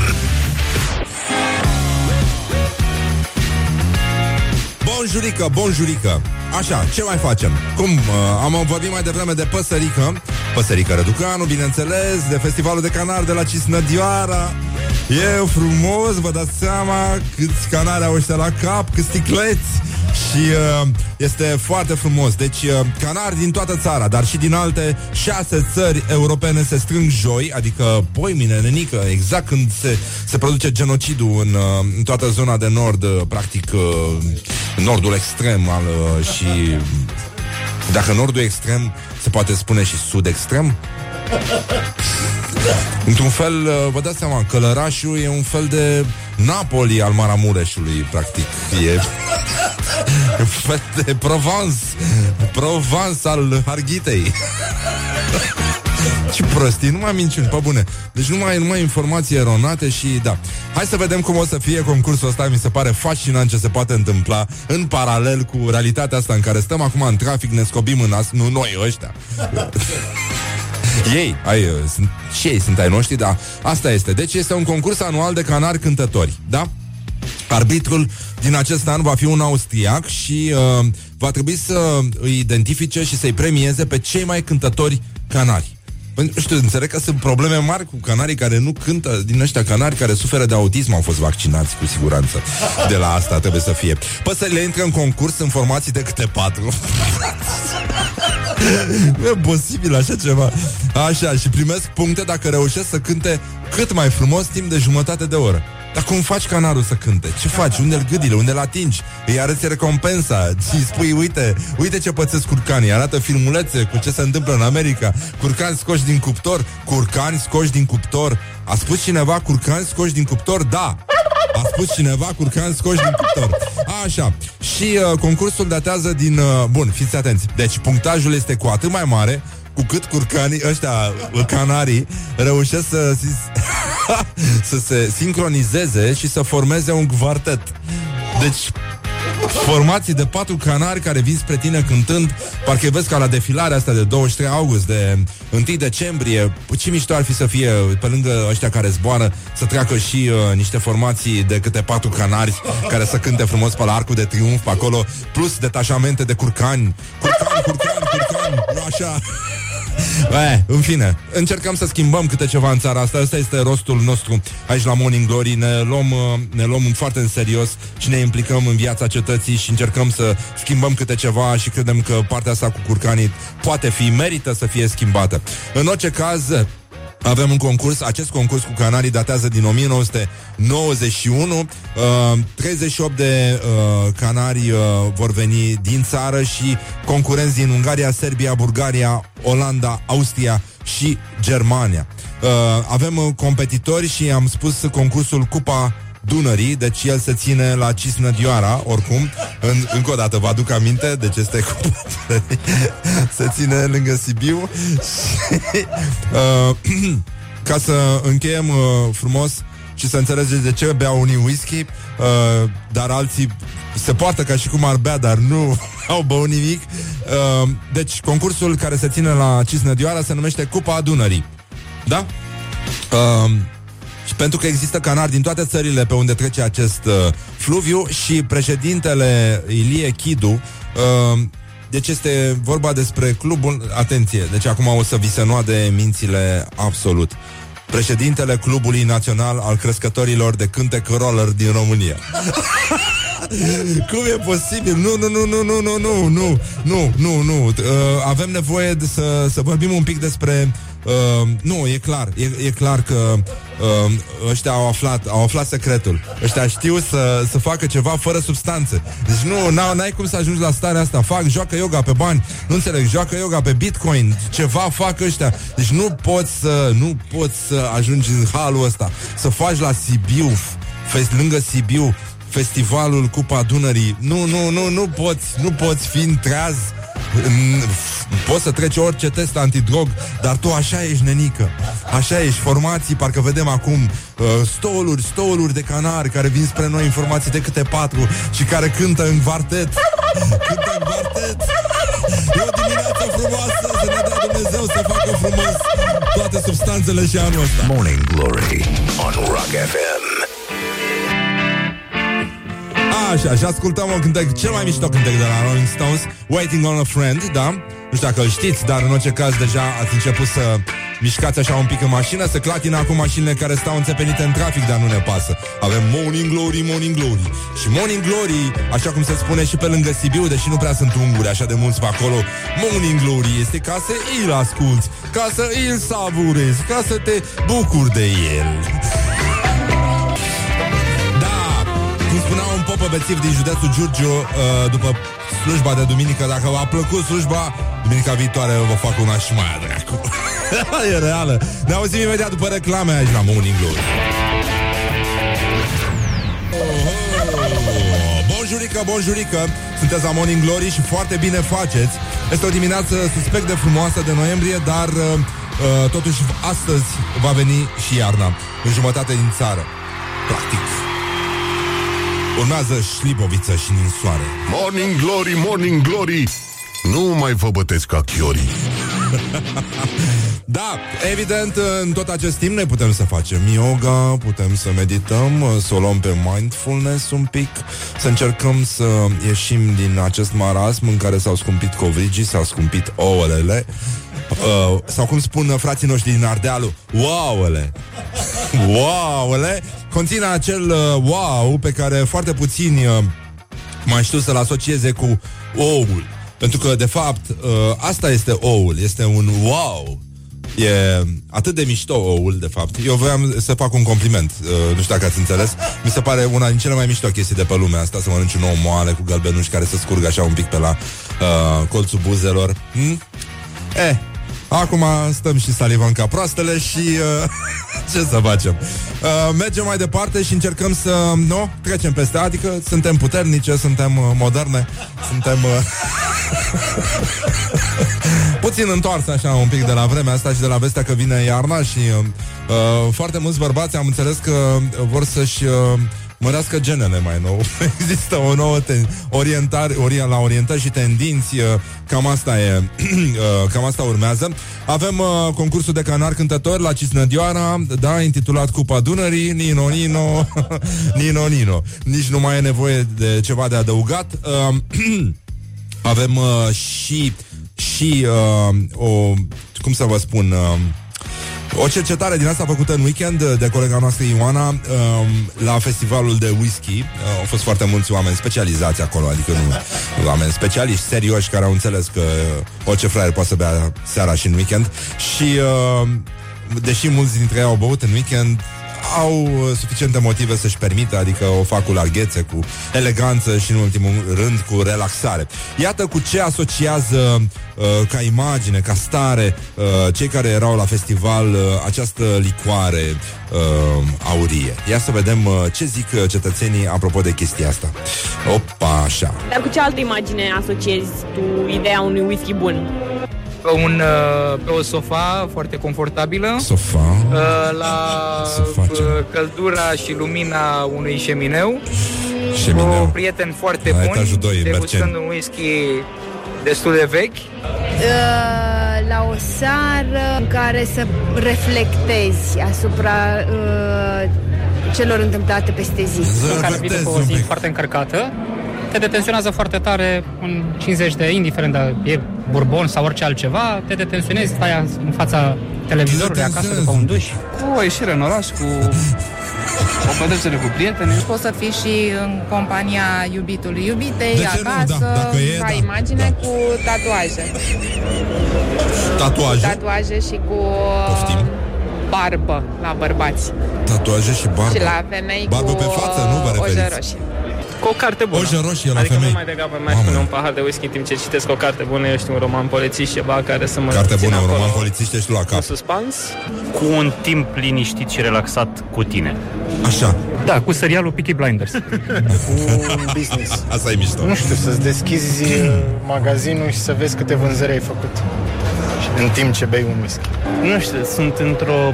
Bonjurică, bonjurică Așa, ce mai facem? Cum, uh, am vorbit mai devreme de Păsărică Păsărică Răducanu, bineînțeles De festivalul de canar de la Cisnădioara E frumos, vă dați seama câți canari au ăștia la cap, câți sticleți și uh, este foarte frumos. Deci, uh, canari din toată țara, dar și din alte șase țări europene se strâng joi, adică poimine, nenică, exact când se, se produce genocidul în, uh, în toată zona de nord, uh, practic uh, nordul extrem al uh, și dacă nordul extrem se poate spune și sud extrem. Într-un fel, uh, vă dați seama, Călărașul e un fel de Napoli al Maramureșului, practic. E un fel de Provence. Provence al Harghitei. Ce prostii, numai minciuni, pe bune Deci numai, numai informații eronate și da Hai să vedem cum o să fie concursul ăsta Mi se pare fascinant ce se poate întâmpla În paralel cu realitatea asta în care stăm acum în trafic, ne scobim în nas Nu noi ăștia ei, ai, uh, sunt, și ei sunt ai noștri, dar asta este. Deci este un concurs anual de canari cântători, da? Arbitrul din acest an va fi un austriac și uh, va trebui să îi identifice și să-i premieze pe cei mai cântători canari. Păi, Nu știu, înțeleg că sunt probleme mari cu canarii care nu cântă, din ăștia canari care suferă de autism au fost vaccinați cu siguranță. De la asta trebuie să fie. Păsările intră în concurs în formații de câte patru. Nu e posibil așa ceva. Așa, și primesc puncte dacă reușesc să cânte cât mai frumos timp de jumătate de oră. Dar cum faci canarul să cânte? Ce faci? Unde îl gâdile? Unde-l atingi? Îi arăți recompensa și îi spui, uite, uite ce pățesc curcanii. Arată filmulețe cu ce se întâmplă în America. Curcani scoși din cuptor. Curcani scoși din cuptor. A spus cineva curcani scoși din cuptor? Da! A spus cineva curcan scoși din cuptor. Așa. Și uh, concursul datează din... Uh, bun, fiți atenți. Deci punctajul este cu atât mai mare cu cât curcanii ăștia, uh, canarii, reușesc să, să se sincronizeze și să formeze un quartet. Deci, formații de patru canari care vin spre tine cântând Parcă vezi ca la defilarea asta de 23 august De 1 decembrie Ce mișto ar fi să fie Pe lângă ăștia care zboară Să treacă și uh, niște formații de câte patru canari Care să cânte frumos pe la arcul de triumf Pe acolo Plus detașamente de curcani Curcani, curcani, curcani Așa Bă, în fine, încercăm să schimbăm câte ceva în țara asta. Asta este rostul nostru aici la Morning Glory. Ne luăm, uh, ne luăm foarte în serios și ne implicăm în viața cetății și încercăm să schimbăm câte ceva și credem că partea asta cu curcanii poate fi, merită să fie schimbată. În orice caz, avem un concurs, acest concurs cu canarii datează din 1991 uh, 38 de uh, canari uh, vor veni din țară și concurenți din Ungaria, Serbia, Bulgaria, Olanda, Austria și Germania. Uh, Avem uh, competitori și am spus concursul Cupa Dunării, deci el se ține la Cisnădioara, oricum, în, încă o dată vă aduc aminte, deci este cu se ține lângă Sibiu și, uh, ca să încheiem uh, frumos și să înțelegeți de ce beau unii whisky, uh, dar alții se poartă ca și cum ar bea, dar nu au băut nimic. Uh, deci, concursul care se ține la Cisnădioara se numește Cupa Dunării. Da? Uh, și pentru că există canari din toate țările pe unde trece acest uh, fluviu și președintele Ilie Chidu uh, deci este vorba despre clubul Atenție, deci acum o să vi se noade mințile absolut Președintele Clubului Național al Crescătorilor de Cântec Roller din România Cum e posibil? Nu, nu, nu, nu, nu, nu, nu, nu, nu, nu, nu. Uh, avem nevoie de să, să vorbim un pic despre Uh, nu, e clar, e, e clar că uh, ăștia au aflat, au aflat secretul. Ăștia știu să, să facă ceva fără substanțe. Deci nu, n-ai cum să ajungi la starea asta. Fac, joacă yoga pe bani, nu înțeleg, joacă yoga pe bitcoin, ceva fac ăștia. Deci nu poți să, nu poți să ajungi în halul ăsta. Să faci la Sibiu, fest, lângă Sibiu, festivalul Cupa Dunării. Nu, nu, nu, nu poți, nu poți fi în treaz Poți să treci orice test antidrog Dar tu așa ești nenică. Așa ești, formații, parcă vedem acum uh, Stoluri, stoluri de canari Care vin spre noi informații de câte patru Și care cântă în quartet. Cântă în quartet. E o dimineață frumoasă Să ne dea Dumnezeu să facă frumos Toate substanțele și anul ăsta. Morning Glory on Rock FM. Așa, și ascultăm un cântec, cel mai mișto cântec de la Rolling Stones, Waiting on a Friend, da? Nu știu dacă îl știți, dar în orice caz deja ați început să mișcați așa un pic în mașină, să clatină acum mașinile care stau înțepenite în trafic, dar nu ne pasă. Avem Morning Glory, Morning Glory. Și Morning Glory, așa cum se spune și pe lângă Sibiu, deși nu prea sunt unguri așa de mulți pe acolo, Morning Glory este ca să îl asculti, ca să îl savurezi, ca să te bucuri de el. Spunea un popă bețiv din județul Giurgiu uh, După slujba de duminică Dacă v-a plăcut slujba Duminica viitoare vă fac una și mai dracu E reală. Ne auzim imediat după reclame aici la Morning Glory. Bonjurică, bonjurică. Sunteți la Morning Glory și foarte bine faceți. Este o dimineață suspect de frumoasă de noiembrie Dar uh, uh, totuși astăzi va veni și iarna. În jumătate din țară. Practic Urmează șliboviță și ninsoare. Morning Glory, Morning Glory. Nu mai vă bătesc ca chiorii. Da, evident, în tot acest timp noi putem să facem yoga, putem să medităm, să o luăm pe mindfulness un pic, să încercăm să ieșim din acest marasm în care s-au scumpit covrigii, s-au scumpit ouălele, uh, sau cum spun frații noștri din Ardealul, wowele, wowele, conține acel uh, wow pe care foarte puțini uh, mai știu să-l asocieze cu oul. Pentru că, de fapt, uh, asta este oul, este un wow. E atât de mișto oul, de fapt. Eu voiam să fac un compliment, uh, nu știu dacă ați înțeles. Mi se pare una din cele mai mișto chestii de pe lume asta, să mănânci un ou moale cu galbenuși care să scurgă așa un pic pe la uh, colțul buzelor. Hmm? Eh, acum stăm și salivăm ca proastele și uh, ce să facem? Uh, mergem mai departe și încercăm să, nu, trecem peste, adică suntem puternice, suntem uh, moderne, suntem... Uh, puțin întors așa un pic de la vremea asta și de la vestea că vine iarna și uh, uh, foarte mulți bărbați am înțeles că vor să-și uh, mărească genele mai nou. Există o nouă ten- orientare, ori- la orientări și tendinți, uh, cam asta e, uh, cam asta urmează. Avem uh, concursul de canar cântători la Cisnădioara, da, intitulat Cupa Dunării, Nino, Nino, Nino, Nino. Nici nu mai e nevoie de ceva de adăugat. Uh, avem uh, și și uh, o, cum să vă spun, uh, o cercetare din asta făcută în weekend de colega noastră Ioana um, la festivalul de whisky. Uh, au fost foarte mulți oameni specializați acolo, adică nu oameni specialiști, serioși, care au înțeles că orice fraier poate să bea seara și în weekend. Și uh, deși mulți dintre ei au băut în weekend, au uh, suficiente motive să-și permită, adică o fac cu larghețe, cu eleganță și, în ultimul rând, cu relaxare. Iată cu ce asociază uh, ca imagine, ca stare, uh, cei care erau la festival uh, această licoare uh, aurie. Ia să vedem uh, ce zic uh, cetățenii apropo de chestia asta. Opa, așa. Dar cu ce altă imagine asociezi tu ideea unui whisky bun? Pe, un, uh, pe o sofa foarte confortabilă, Sofa. uh, la Sofa, ce? uh, căldura și lumina unui șemineu, cu Șemineu. prieteni foarte La buni, etajul doi, în degustând Berceni. un whisky destul de vechi. Uh, la o seară în care să reflectezi asupra uh, celor întâmplate peste zi. în care vii după o zi foarte încărcată, te detenționează foarte tare un 50 de, indiferent de e bourbon sau orice altceva, te detenționezi, stai în fața televizorului acasă după un duș. Cu o ieșire în oraș, cu o petrecere cu prieteni. Poți să fii și în compania iubitului, iubitei, De ce nu? acasă, Da, dacă e, ca da, imagine da. cu tatuaje. Tatuaje. Tatuaje și cu Poftim. barbă la bărbați. Tatuaje și barbă. Și la femei Barbă cu pe față, nu vă o referiți? roșie. Cu o carte bună. Oje roșie la adică femei. nu mai degrabă mai Mamă. pune un pahar de whisky în timp ce citesc o carte bună, eu știu, un roman polițist, ceva care să mă Carte țină bună, un acolo roman polițist, ești tu la cap. în suspans. Cu un timp liniștit și relaxat cu tine. Așa. Da, cu serialul Peaky Blinders. un business. Asta e mișto. Nu știu, să-ți deschizi uh, magazinul și să vezi câte vânzări ai făcut. Și în timp ce bei un whisky. nu știu, sunt într-o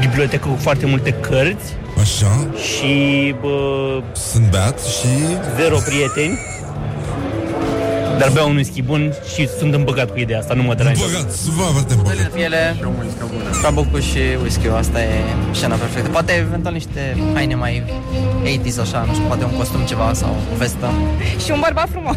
bibliotecă cu foarte multe cărți Așa. și bă, Sunt beat și... zero prieteni. Dar beau un whisky bun și sunt împăcat cu ideea asta, nu mă deranjează. Băgat, foarte băgat. Ele, Trabucul și whisky asta e scena perfectă. Poate eventual niște haine mai 80s așa, nu știu, poate un costum ceva sau o vestă. Și un bărbat frumos.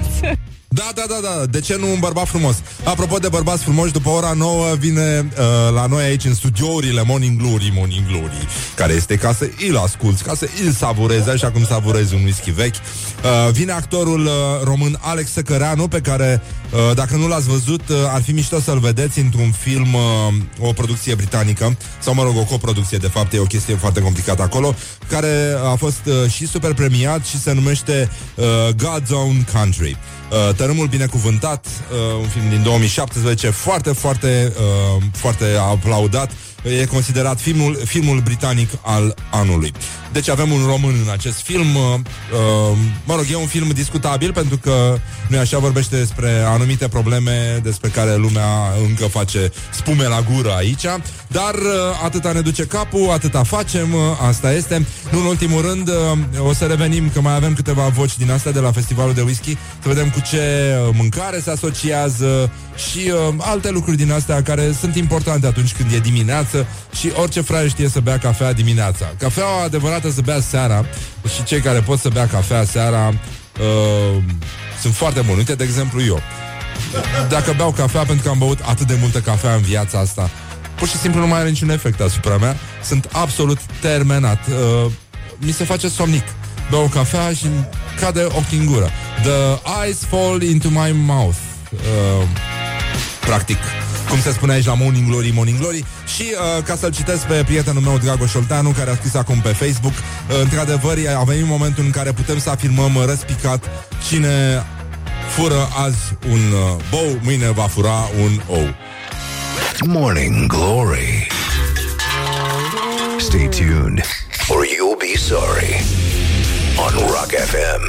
Da, da, da, da. De ce nu un bărbat frumos? Apropo de bărbați frumoși, după ora 9 vine uh, la noi aici în studiourile Morning Glory, Morning Glory, care este ca să îl asculți, ca să îl savurezi, așa cum savurezi un whisky vechi. Uh, vine actorul uh, român Alex Săcăreanu, pe care, uh, dacă nu l-ați văzut, uh, ar fi mișto să-l vedeți într-un film, uh, o producție britanică, sau mă rog, o coproducție, de fapt, e o chestie foarte complicată acolo, care a fost uh, și super premiat și se numește uh, God's Own Country. Uh, Tărâmul Binecuvântat, uh, un film din 2017, foarte, foarte, uh, foarte aplaudat. E considerat filmul, filmul britanic al anului. Deci avem un român în acest film. Uh, uh, mă rog, e un film discutabil pentru că nu așa vorbește despre anumite probleme despre care lumea încă face spume la gură aici. Dar uh, atâta ne duce capul, atâta facem, uh, asta este. Nu în ultimul rând, uh, o să revenim că mai avem câteva voci din astea de la festivalul de whisky, să vedem cu ce uh, mâncare se asociază și uh, alte lucruri din astea care sunt importante atunci când e dimineață și orice fraier știe să bea cafea dimineața. Cafeaua adevărată să bea seara și cei care pot să bea cafea seara uh, sunt foarte buni. Uite, de exemplu, eu. Dacă beau cafea pentru că am băut atât de multă cafea în viața asta, pur și simplu nu mai are niciun efect asupra mea. Sunt absolut termenat. Uh, mi se face somnic. Beau cafea și îmi cade ochii în gură. The eyes fall into my mouth. Uh, practic cum se spune aici la Morning Glory, Morning Glory și uh, ca să-l citesc pe prietenul meu Dragoș Olteanu care a scris acum pe Facebook uh, într-adevăr a venit momentul în care putem să afirmăm uh, răspicat cine fură azi un uh, bou, mâine va fura un ou. Morning Glory. Stay tuned, or you'll be sorry. On Rock FM.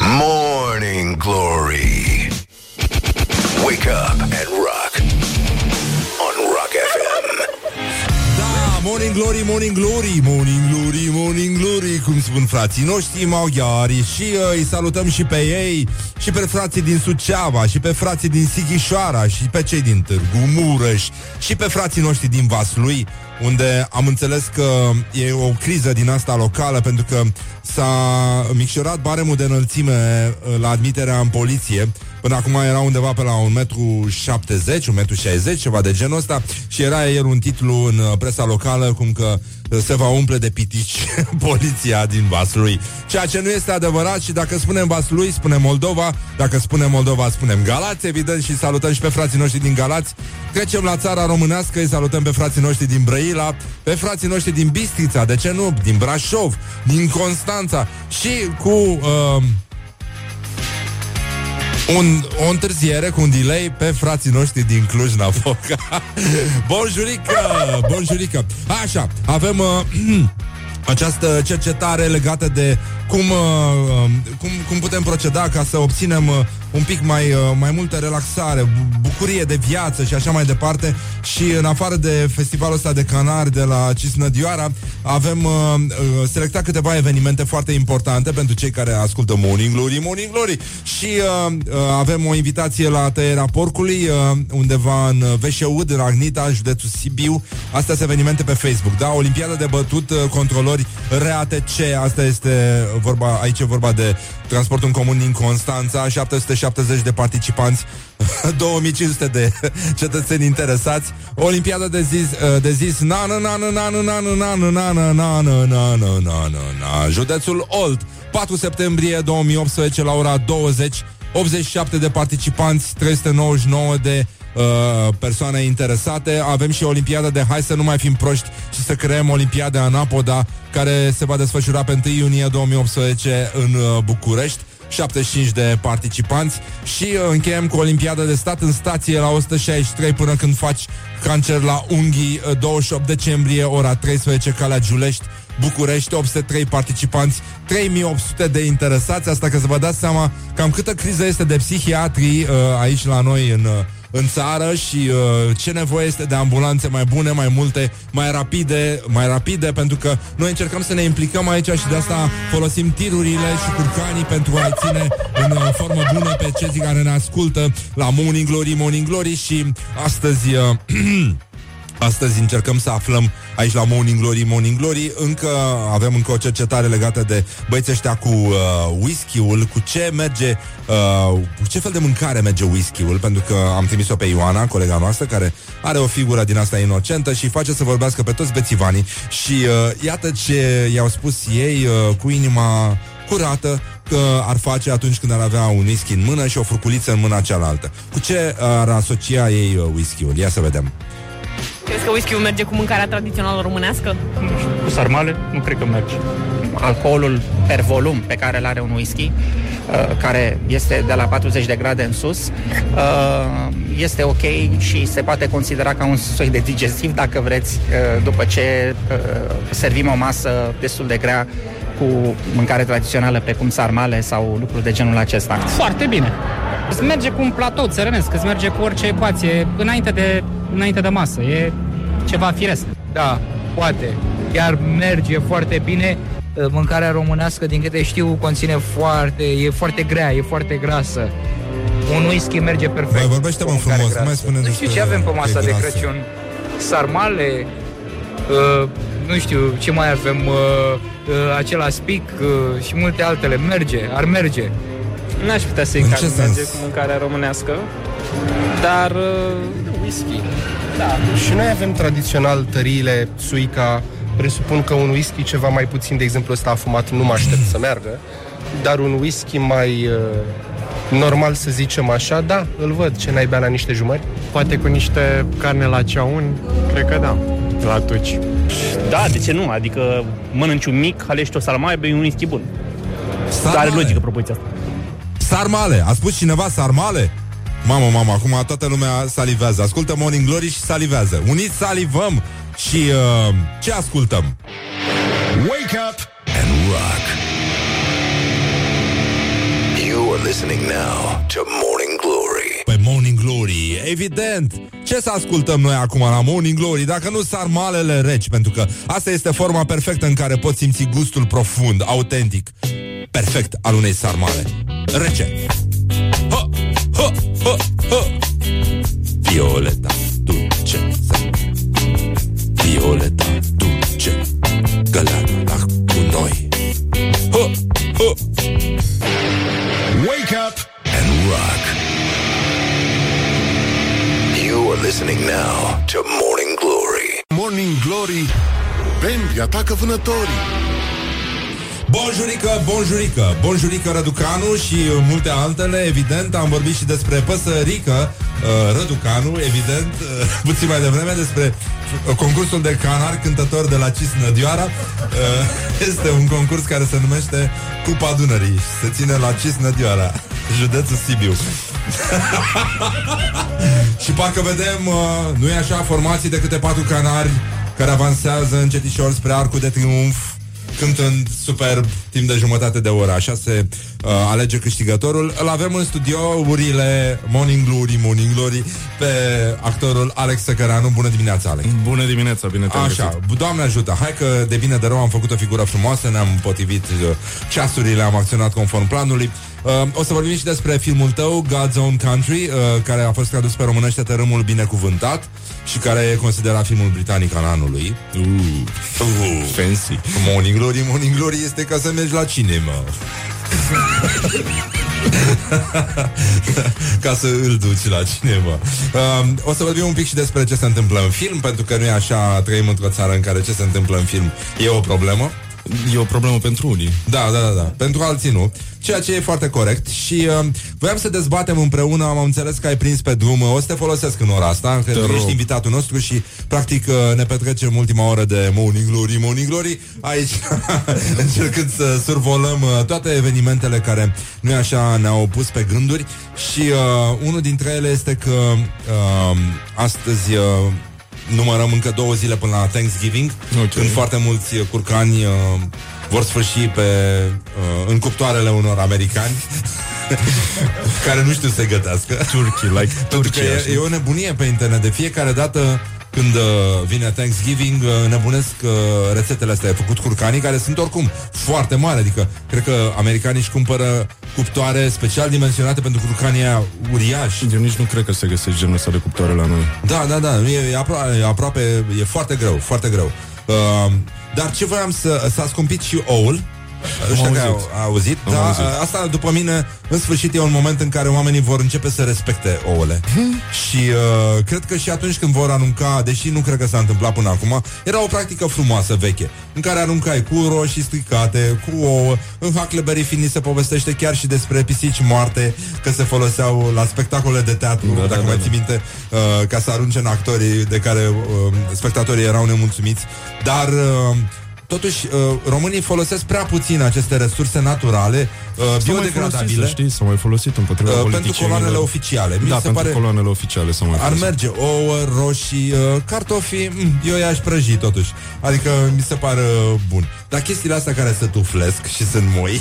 Morning Glory. Wake up and rock. On Rock FM. Da, Morning Glory, Morning Glory, Morning Glory, Morning Glory, cum spun frații noștri maghiari și uh, îi salutăm și pe ei, și pe frații din Suceava, și pe frații din Sighișoara, și pe cei din Târgu Mureș, și pe frații noștri din Vaslui, unde am înțeles că e o criză din asta locală, pentru că s-a micșorat baremul de înălțime uh, la admiterea în poliție, Până acum era undeva pe la 1,70 m, 1,60 m, ceva de genul ăsta și era ieri un titlu în uh, presa locală cum că uh, se va umple de pitici poliția din Vaslui. Ceea ce nu este adevărat și dacă spunem Vaslui, spunem Moldova, dacă spunem Moldova, spunem Galați, evident, și salutăm și pe frații noștri din Galați. Trecem la țara românească, îi salutăm pe frații noștri din Brăila, pe frații noștri din Bistrița, de ce nu, din Brașov, din Constanța și cu... Uh, un, o întârziere cu un delay pe frații noștri din Cluj-Napoca. Bonjurică! Bonjurică! Așa, avem uh, această cercetare legată de cum, uh, cum, cum putem proceda ca să obținem uh, un pic mai, uh, mai multă relaxare, bu- bucurie de viață și așa mai departe. Și în afară de festivalul ăsta de canari de la Cisnădioara, avem uh, uh, selectat câteva evenimente foarte importante pentru cei care ascultă Morning Glory, Morning Glory. Și uh, uh, avem o invitație la tăierea porcului, uh, undeva în Veșeud, în Agnita, județul Sibiu. Astea sunt evenimente pe Facebook, da? Olimpiada de bătut, uh, controlori RATC, asta este vorba, aici e vorba de transportul în comun din Constanța, 770 de participanți, 2500 de cetățeni interesați, Olimpiada de zis, uh, de zis na na na na na na na na na na na na na na na na na na județul Olt, 4 septembrie 2018 la ora 20, 87 de participanți, 399 de uh, persoane interesate. Avem și Olimpiada de Hai să nu mai fim proști și să creăm Olimpiada Anapoda, care se va desfășura pe 1 iunie 2018 în uh, București. 75 de participanți și uh, încheiem cu Olimpiada de stat în stație la 163 până când faci cancer la unghii uh, 28 decembrie, ora 13, Calea Giulești, București, 803 participanți, 3800 de interesați, asta că să vă dați seama cam câtă criză este de psihiatrii uh, aici la noi în, uh, în țară și uh, ce nevoie este de ambulanțe mai bune, mai multe, mai rapide, mai rapide, pentru că noi încercăm să ne implicăm aici și de asta folosim tirurile și curcanii pentru a ține în uh, formă bună pe cei care ne ascultă la Morning Glory, Morning Glory și astăzi uh, Astăzi încercăm să aflăm aici la Morning Glory, Morning Glory Încă avem încă o cercetare legată de băieții ăștia cu uh, whisky-ul Cu ce merge, uh, cu ce fel de mâncare merge whisky-ul Pentru că am trimis-o pe Ioana, colega noastră Care are o figură din asta inocentă Și face să vorbească pe toți bețivanii Și uh, iată ce i-au spus ei uh, cu inima curată că ar face atunci când ar avea un whisky în mână și o furculiță în mâna cealaltă. Cu ce ar asocia ei uh, whisky-ul? Ia să vedem. Crezi că whisky-ul merge cu mâncarea tradițională românească? Cu sarmale, nu cred că merge. alcoolul per volum pe care îl are un whisky, uh, care este de la 40 de grade în sus, uh, este ok și se poate considera ca un soi de digestiv dacă vreți, uh, după ce uh, servim o masă destul de grea cu mâncare tradițională precum sarmale sau lucruri de genul acesta. Foarte bine. Îți merge cu un platou țărănesc, îți merge cu orice ecuație înainte de, înainte de masă. E ceva firesc. Da, poate. Chiar merge foarte bine. Mâncarea românească, din câte știu, conține foarte, e foarte grea, e foarte grasă. Un whisky merge perfect. Băi, vorbește-mă cu o mâncare frumos, nu mai grasă. spune Nu știu despre ce avem pe că e masa de grasă. Crăciun. Sarmale, uh, nu știu ce mai avem, uh, uh, acela spic uh, și multe altele. Merge, ar merge. N-aș putea să-i În ca ce merge sens? cu mâncarea românească, dar... Uh, Whisky. Da. Și noi avem tradițional tăriile, suica, presupun că un whisky ceva mai puțin, de exemplu ăsta afumat, nu mă aștept să meargă, dar un whisky mai uh, normal, să zicem așa, da, îl văd, ce n-ai bea la niște jumări? Poate cu niște carne la ceaun, cred că da, la tuci. Da, de ce nu? Adică mănânci un mic, alești o salmaie, bei un whisky bun. Sarmale. Are logică propoziția asta. Sarmale. A spus cineva sarmale? Mamă, mamă, acum toată lumea salivează. Ascultă Morning Glory și salivează. Uniți salivăm și uh, ce ascultăm? Wake up and rock. You are listening now to Morning Glory. Pe Morning Glory, evident Ce să ascultăm noi acum la Morning Glory Dacă nu sarmalele reci Pentru că asta este forma perfectă în care poți simți gustul profund, autentic Perfect al unei sarmale Rece ha, Violeta dulce Violeta dulce Găleata cu noi ha, ha. Wake up and rock. You are listening now to Morning Glory. Morning Glory Bambi atacă vânătorii Bonjurică, bonjurică, bonjurică Răducanu și uh, multe altele, evident, am vorbit și despre păsărică uh, Răducanu, evident, uh, puțin mai devreme despre uh, concursul de canar cântător de la Cisnădioara. Uh, este un concurs care se numește Cupa Dunării și se ține la Cisnădioara, județul Sibiu. și parcă vedem, uh, nu e așa, formații de câte patru canari care avansează încetișor spre arcul de triumf cântând superb timp de jumătate de oră. Așa se uh, alege câștigătorul. Îl avem în studiourile Morning Glory, Morning Glory pe actorul Alex Săcăranu. Bună dimineața, Alex! Bună dimineața, bine te Așa, Doamne ajută, hai că de bine de rău am făcut o figură frumoasă, ne-am potrivit uh, ceasurile, am acționat conform planului. Uh, o să vorbim și despre filmul tău, God's Own Country, uh, care a fost tradus pe românește Tărâmul Binecuvântat și care e considerat filmul britanic al anului. Uh, uh, fancy. Morning Glory, Morning Glory este ca să mergi la cinema. ca să îl duci la cinema. Uh, o să vorbim un pic și despre ce se întâmplă în film, pentru că nu e așa, trăim într-o țară în care ce se întâmplă în film e o problemă. E o problemă pentru unii. Da, da, da, da. Pentru alții nu. Ceea ce e foarte corect. Și uh, voiam să dezbatem împreună, am înțeles că ai prins pe drum. O să te folosesc în ora asta, că Te tu rog. ești invitatul nostru și practic uh, ne petrecem ultima oră de Morning Glory, Morning Glory, aici încercând să survolăm uh, toate evenimentele care nu e așa ne-au pus pe gânduri și uh, unul dintre ele este că uh, astăzi uh, numărăm încă două zile până la Thanksgiving, okay. când foarte mulți uh, curcani uh, vor sfârși pe, uh, în cuptoarele unor americani care nu știu să-i gătească. Turkey, like Pentru că Turkey, e, așa. e o nebunie pe internet. De fiecare dată când uh, vine Thanksgiving, uh, nebunesc uh, rețetele astea. Ai făcut curcanii, care sunt oricum foarte mari. Adică, cred că americanii își cumpără cuptoare special dimensionate pentru curcanii aia uriași. Eu nici nu cred că se găsește genul ăsta de cuptoare la noi. Da, da, da, e, e, apro- e aproape, e foarte greu, foarte greu. Uh, dar ce voiam să... S-a scumpit și oul, Ăștia care au auzit. au auzit, Am da, auzit. asta după mine, în sfârșit e un moment în care oamenii vor începe să respecte ouăle. și uh, cred că și atunci când vor arunca, deși nu cred că s-a întâmplat până acum, era o practică frumoasă veche, în care aruncai cu roșii stricate, cu ouă. În Huckleberry Finn se povestește chiar și despre pisici moarte, că se foloseau la spectacole de teatru, Da, da, da, dacă da, mai da. ții minte, uh, ca să arunce în actorii de care uh, spectatorii erau nemulțumiți. Dar... Uh, Totuși, uh, românii folosesc prea puțin aceste resurse naturale, uh, S-au mai biodegradabile, folosit, să știți, s-au mai folosit împotriva uh, pentru politicienilor. coloanele oficiale. Mi Da, se pentru pare coloanele oficiale s-au mai ar folosit. merge ouă, roșii, uh, cartofi, mm, eu i-aș prăji totuși. Adică mi se pare uh, bun. Dar chestiile astea care se tuflesc și sunt moi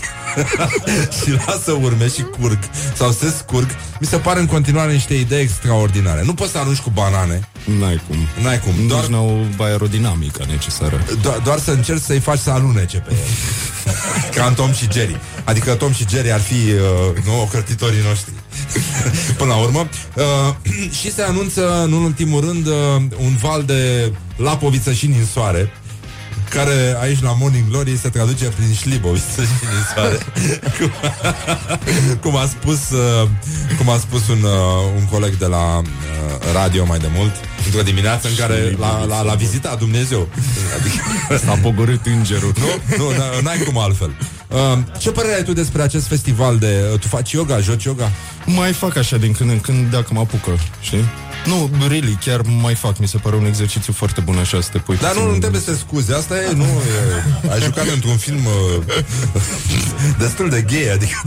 și lasă urme și curg sau se scurg, mi se pare în continuare niște idei extraordinare. Nu poți să arunci cu banane, N-ai cum. N-ai cum. Doar Doar- n-au aerodinamica necesară. do- doar să încerci să-i faci să alunece pe el. Ca în Tom și Jerry. Adică Tom și Jerry ar fi uh, nu, ocrătitorii noștri. Până la urmă. Uh, și se anunță, nu în ultimul rând, uh, un val de lapoviță și ninsoare care aici la Morning Glory se traduce prin șliboviță și ninsoare. cum, cum a spus uh, cum a spus un, uh, un coleg de la uh, radio mai de mult într-o dimineață în care l-a, l-a, l-a vizitat Dumnezeu. Adică, S-a pogorât îngerul. nu? Nu, n- n-ai cum altfel. Uh, ce părere ai tu despre acest festival de... Tu faci yoga, joci yoga? Mai fac așa din când în când dacă mă apucă, știi? Nu, really, chiar mai fac. Mi se pare un exercițiu foarte bun așa să te pui Dar nu, puțin- nu trebuie să te scuze, asta e, nu, e, ai jucat într-un film uh, destul de gay, adică...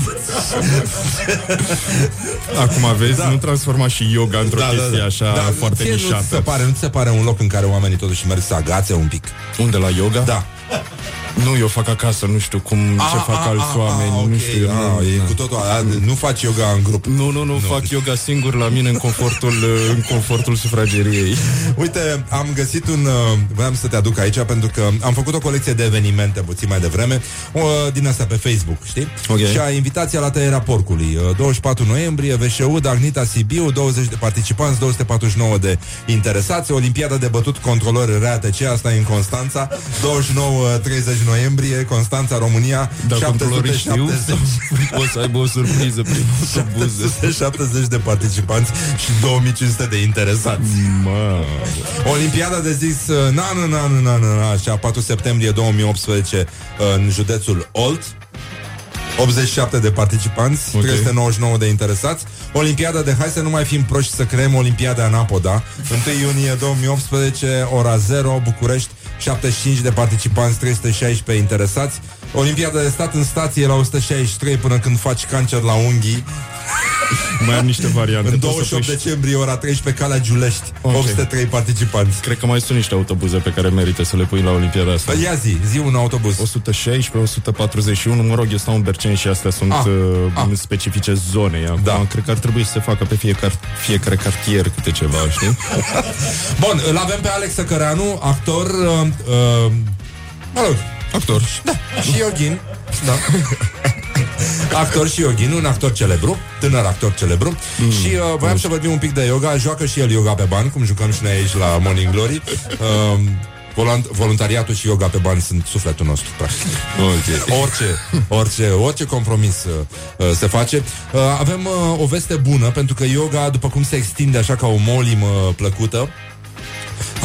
Acum vezi, Da. nu transforma și yoga într-o chestie așa foarte ție Nu ți se nișată. pare, nu ți se pare un loc în care oamenii totuși merg să agațe un pic? Unde, la yoga? Da. Nu, eu fac acasă, nu știu cum, ce fac alți oameni, ah, nu ok, știu. ah, nu, e da. cu totul, a, nu faci yoga în grup. Nu, nu, nu, fac yoga singur la mine în confortul, în confortul sufrageriei. Uite, am găsit un... Uh, voiam să te aduc aici pentru că am făcut o colecție de evenimente puțin mai devreme, uh, din asta pe Facebook, știi? Ok. Și a invitația la tăierea porcului. Uh, 24 noiembrie, VșU, Dagnita Sibiu, 20 de participanți, 249 de interesați, Olimpiada de bătut controlori RATC, asta e în Constanța, 29-30 noiembrie, Constanța, România, Dar controlorii știu 770 o să aibă o surpriză prin autobuze. 770 de participanți și 2500 de interesați. Mă. Olimpiada de zis uh, na, na, na, na, na, na, așa, 4 septembrie 2018 uh, în județul Olt. 87 de participanți, Ok. 399 de interesați. Olimpiada de hai să nu mai fim proști să creăm Olimpiada în Apoda. 1 iunie 2018, ora 0, București, 75 de participanți, 316 interesați. Olimpiada de stat în stație la 163 până când faci cancer la unghii. Mai am niște variante. În Poți să 28 pui- decembrie, ora 13, Calea Giulești, Ok. 803 participanți. Cred că mai sunt niște autobuze pe care merită să le pui la Olimpiada asta. Păi ia zi, zi un autobuz. 116, 141, mă rog, eu stau în Berceni și astea sunt Ah, uh, ah. specifice zonei. Acum, Da. cred că ar trebui să se facă pe fiecare, fiecare cartier câte ceva, știi? Bun, îl avem pe Alex Săcăreanu, actor, uh, uh, mă rog, Actor. da, și Ioghin, da. actor și Ioghin, un actor celebru, tânăr actor celebru mm, și uh, voiam să vorbim un pic de yoga, joacă și el yoga pe bani, cum jucăm și noi aici la Morning Glory. Uh, volant- voluntariatul și yoga pe bani sunt sufletul nostru, practic. Ok. Orice, orice, orice compromis uh, uh, se face. Uh, avem uh, o veste bună, pentru că yoga, după cum se extinde așa ca o molimă plăcută,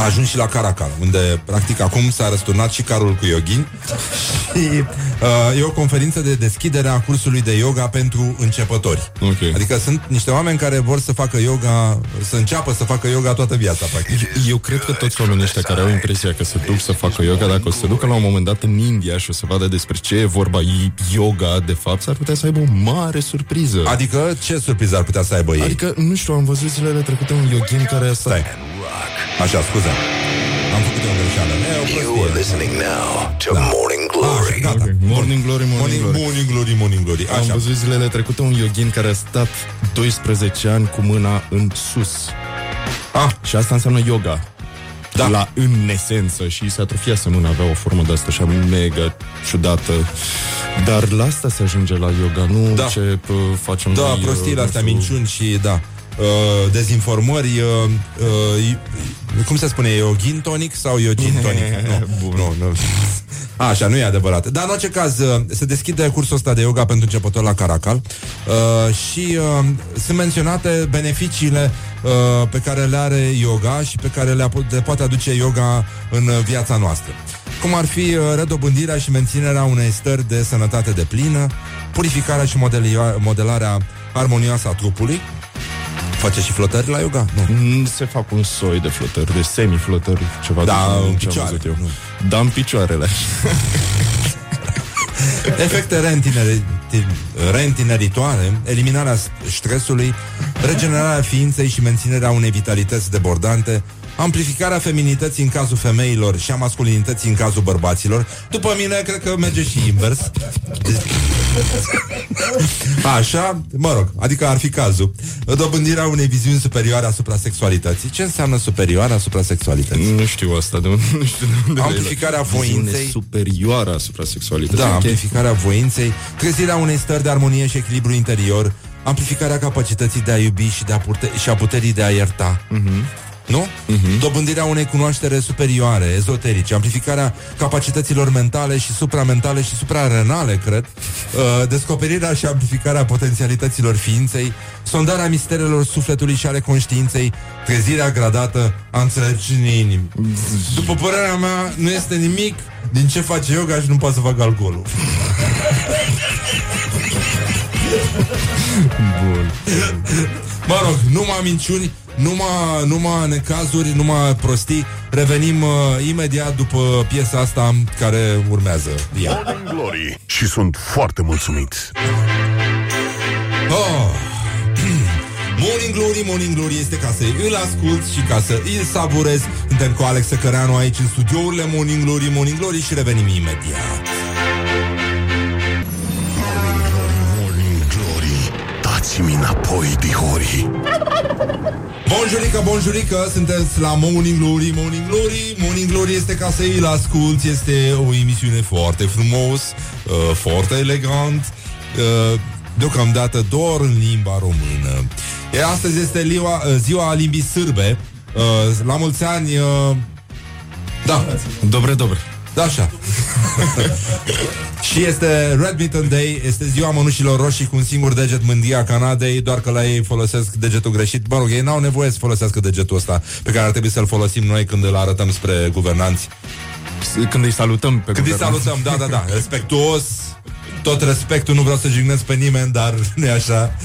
a ajuns și la Caracal, unde practic acum s-a răsturnat și carul cu yoghin și uh, e o conferință de deschidere a cursului de yoga pentru începători. Ok. Adică sunt niște oameni care vor să facă yoga, să înceapă să facă yoga toată viața, practic. Eu cred că toți oamenii ăștia care au impresia că se duc să facă yoga, dacă o să se ducă la un moment dat în India și o să vadă despre ce e vorba i- yoga, de fapt, s-ar putea să aibă o mare surpriză. Adică ce surpriză ar putea să aibă ei? Adică, nu știu, am văzut zilele trecute un yoghin care a stat... Stai. Așa, scuze. Am făcut o greșeală. E o You are prostie. listening now to Da. Morning Așa, Glory. gata. Ok, Morning glory, morning, Morning, glory. morning glory, morning glory. Am Așa. văzut zilele trecute un yoghin care a stat 12 ani cu mâna în sus. Ah, Și asta înseamnă yoga. da. la în esență și se atrofiase mâna, avea o formă de asta așa mega ciudată. Dar la asta se ajunge la yoga, nu Da. ce pă, facem Da, noi, prostiile uh, astea, nu știu, minciuni și, da, uh, dezinformări, uh, uh, cum se spune, e o gin tonic sau e o gin tonic? nu, nu, nu. Așa, nu e adevărat. Dar în orice caz, uh, se deschide cursul ăsta de yoga pentru începători la Caracal uh, și uh, sunt menționate beneficiile uh, pe care le are yoga și pe care le, ap- le poate aduce yoga în uh, viața noastră. Cum ar fi uh, redobândirea și menținerea unei stări de sănătate de plină, purificarea și modelia- modelarea armonioasă a trupului, Face și flotări la yoga? Nu. Mm, Se fac un soi de flotări, de semi-flotări, ceva Da, de genul, în ce am picioare, văzut eu. Da, în picioarele. Efecte reîntineri- reîntineritoare, eliminarea stresului, regenerarea ființei și menținerea unei vitalități debordante, amplificarea feminității în cazul femeilor și a masculinității în cazul bărbaților. După mine, cred că merge și invers. Așa, mă rog, adică ar fi cazul. Dobândirea unei viziuni superioare asupra sexualității. Ce înseamnă superioară asupra sexualității? Nu știu asta, de unde, nu știu de unde le-ai Amplificarea luat. Viziune voinței. superioară asupra sexualității. Da, Ok. amplificarea voinței, trezirea unei stări de armonie și echilibru interior, amplificarea capacității de a iubi și, de a pute- și a puterii de a ierta. Nu? Dobândirea unei cunoaștere superioare, ezoterice, amplificarea capacităților mentale și supramentale și suprarenale, cred, uh, descoperirea și amplificarea potențialităților ființei, sondarea misterelor sufletului și ale conștiinței, trezirea gradată a înțelepciunii inimii. După părerea mea, nu este nimic din ce face yoga și nu poate să facă alcoolul. Bun. Mă rog, numai minciuni, numai, numai necazuri, numai prostii. Revenim uh, imediat după piesa asta care urmează. Ia. Morning Glory și sunt foarte mulțumit. Oh. Morning Glory, Morning Glory este ca să îl ascult și ca să îl savurez. Suntem cu Alex Căreanu aici în studiourile Morning Glory, Morning Glory și revenim imediat. Dați-mi înapoi, dihori. Bonjurică, bonjurică, sunteți la Morning Glory, Morning Glory. Morning Glory este ca să îl asculti Este o emisiune foarte frumos uh, Foarte elegant uh, Deocamdată doar în limba română. E, Astăzi este liua, uh, ziua limbii sârbe. Uh, La mulți ani uh, Da Dobre, dobre Da, așa. Și este Redmitten Day Este ziua mănușilor roșii cu un singur deget mândia Canadei Doar că la ei folosesc degetul greșit. Mă rog, ei n-au nevoie să folosească degetul ăsta Pe care ar trebui să-l folosim noi când îl arătăm spre guvernanți. Când îi salutăm pe Când îi guvernanți. salutăm, da, da, da. Respectuos tot respectul, nu vreau să jignesc pe nimeni, dar nu e așa.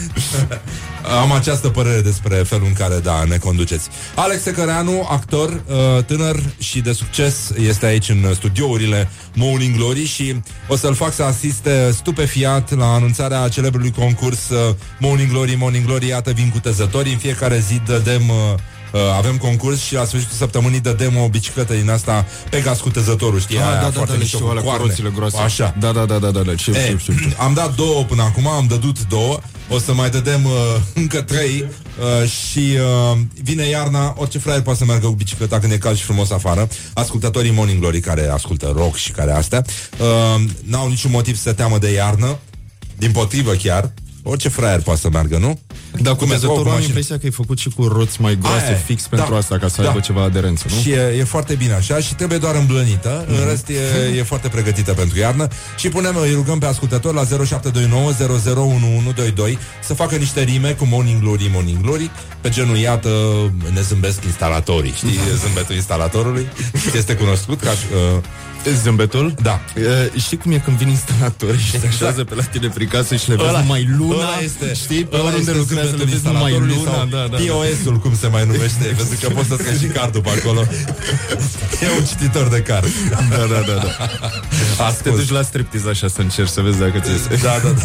Am această părere despre felul în care, da, ne conduceți. Alex Secăreanu, actor uh, tânăr și de succes, este aici în studiourile Morning Glory și o să-l fac să asiste stupefiat la anunțarea celebrului concurs uh, Morning Glory, Morning Glory, iată vin cu tezători. În fiecare zi dădem... Uh, Uh, avem concurs și la sfârșitul săptămânii dădem o bicicletă din asta Pegas cu tezătorul, știi? Ah, aia da, da, foarte da, le mișto, știu, cu alea cu coarne. roțile groase. Așa. Da, da, da, da, da, da, știu, E, știu, știu, știu. Am dat două până acum, am dădut două O să mai dădem uh, încă trei uh, Și uh, vine iarna Orice fraier poate să meargă cu bicicleta Când e cald și frumos afară Ascultătorii Morning Glory Care ascultă rock și care astea uh, N-au niciun motiv să se teamă de iarnă Din potrivă chiar Orice fraier poate să meargă, nu? Dar cu Cum e, tezătorul cu am mașină. impresia că e făcut și cu roți mai groase Aia e. fix pentru Da. asta, ca să Da. aibă ceva aderență, nu? Și e, e foarte bine așa și trebuie doar îmblănită Mhm. În rest e, e foarte pregătită pentru iarnă Și punem, îi rugăm pe ascultători la 0729 001122 Să facă niște rime cu Morning Glory, Morning Glory Pe genul, iată, ne zâmbesc instalatorii Știi zâmbetul instalatorului? Este cunoscut ca... Uh, Zâmbetul? Da. Uh, știi cum e când vin instalatorii și se așează pe la tine prin casă și le vezi Ăla- numai luna? ăla este, știi? Pe ăla oriunde este lucrează le zâmbetul vezi numai instalatorului luna. sau Da, da, da. POS-ul, cum se mai numește Pentru că poți să scrii și cardul pe acolo E un cititor de card Da, da, da, da. Ascult. Te duci la striptease așa să încerci să vezi dacă ți iese. Da, da, da.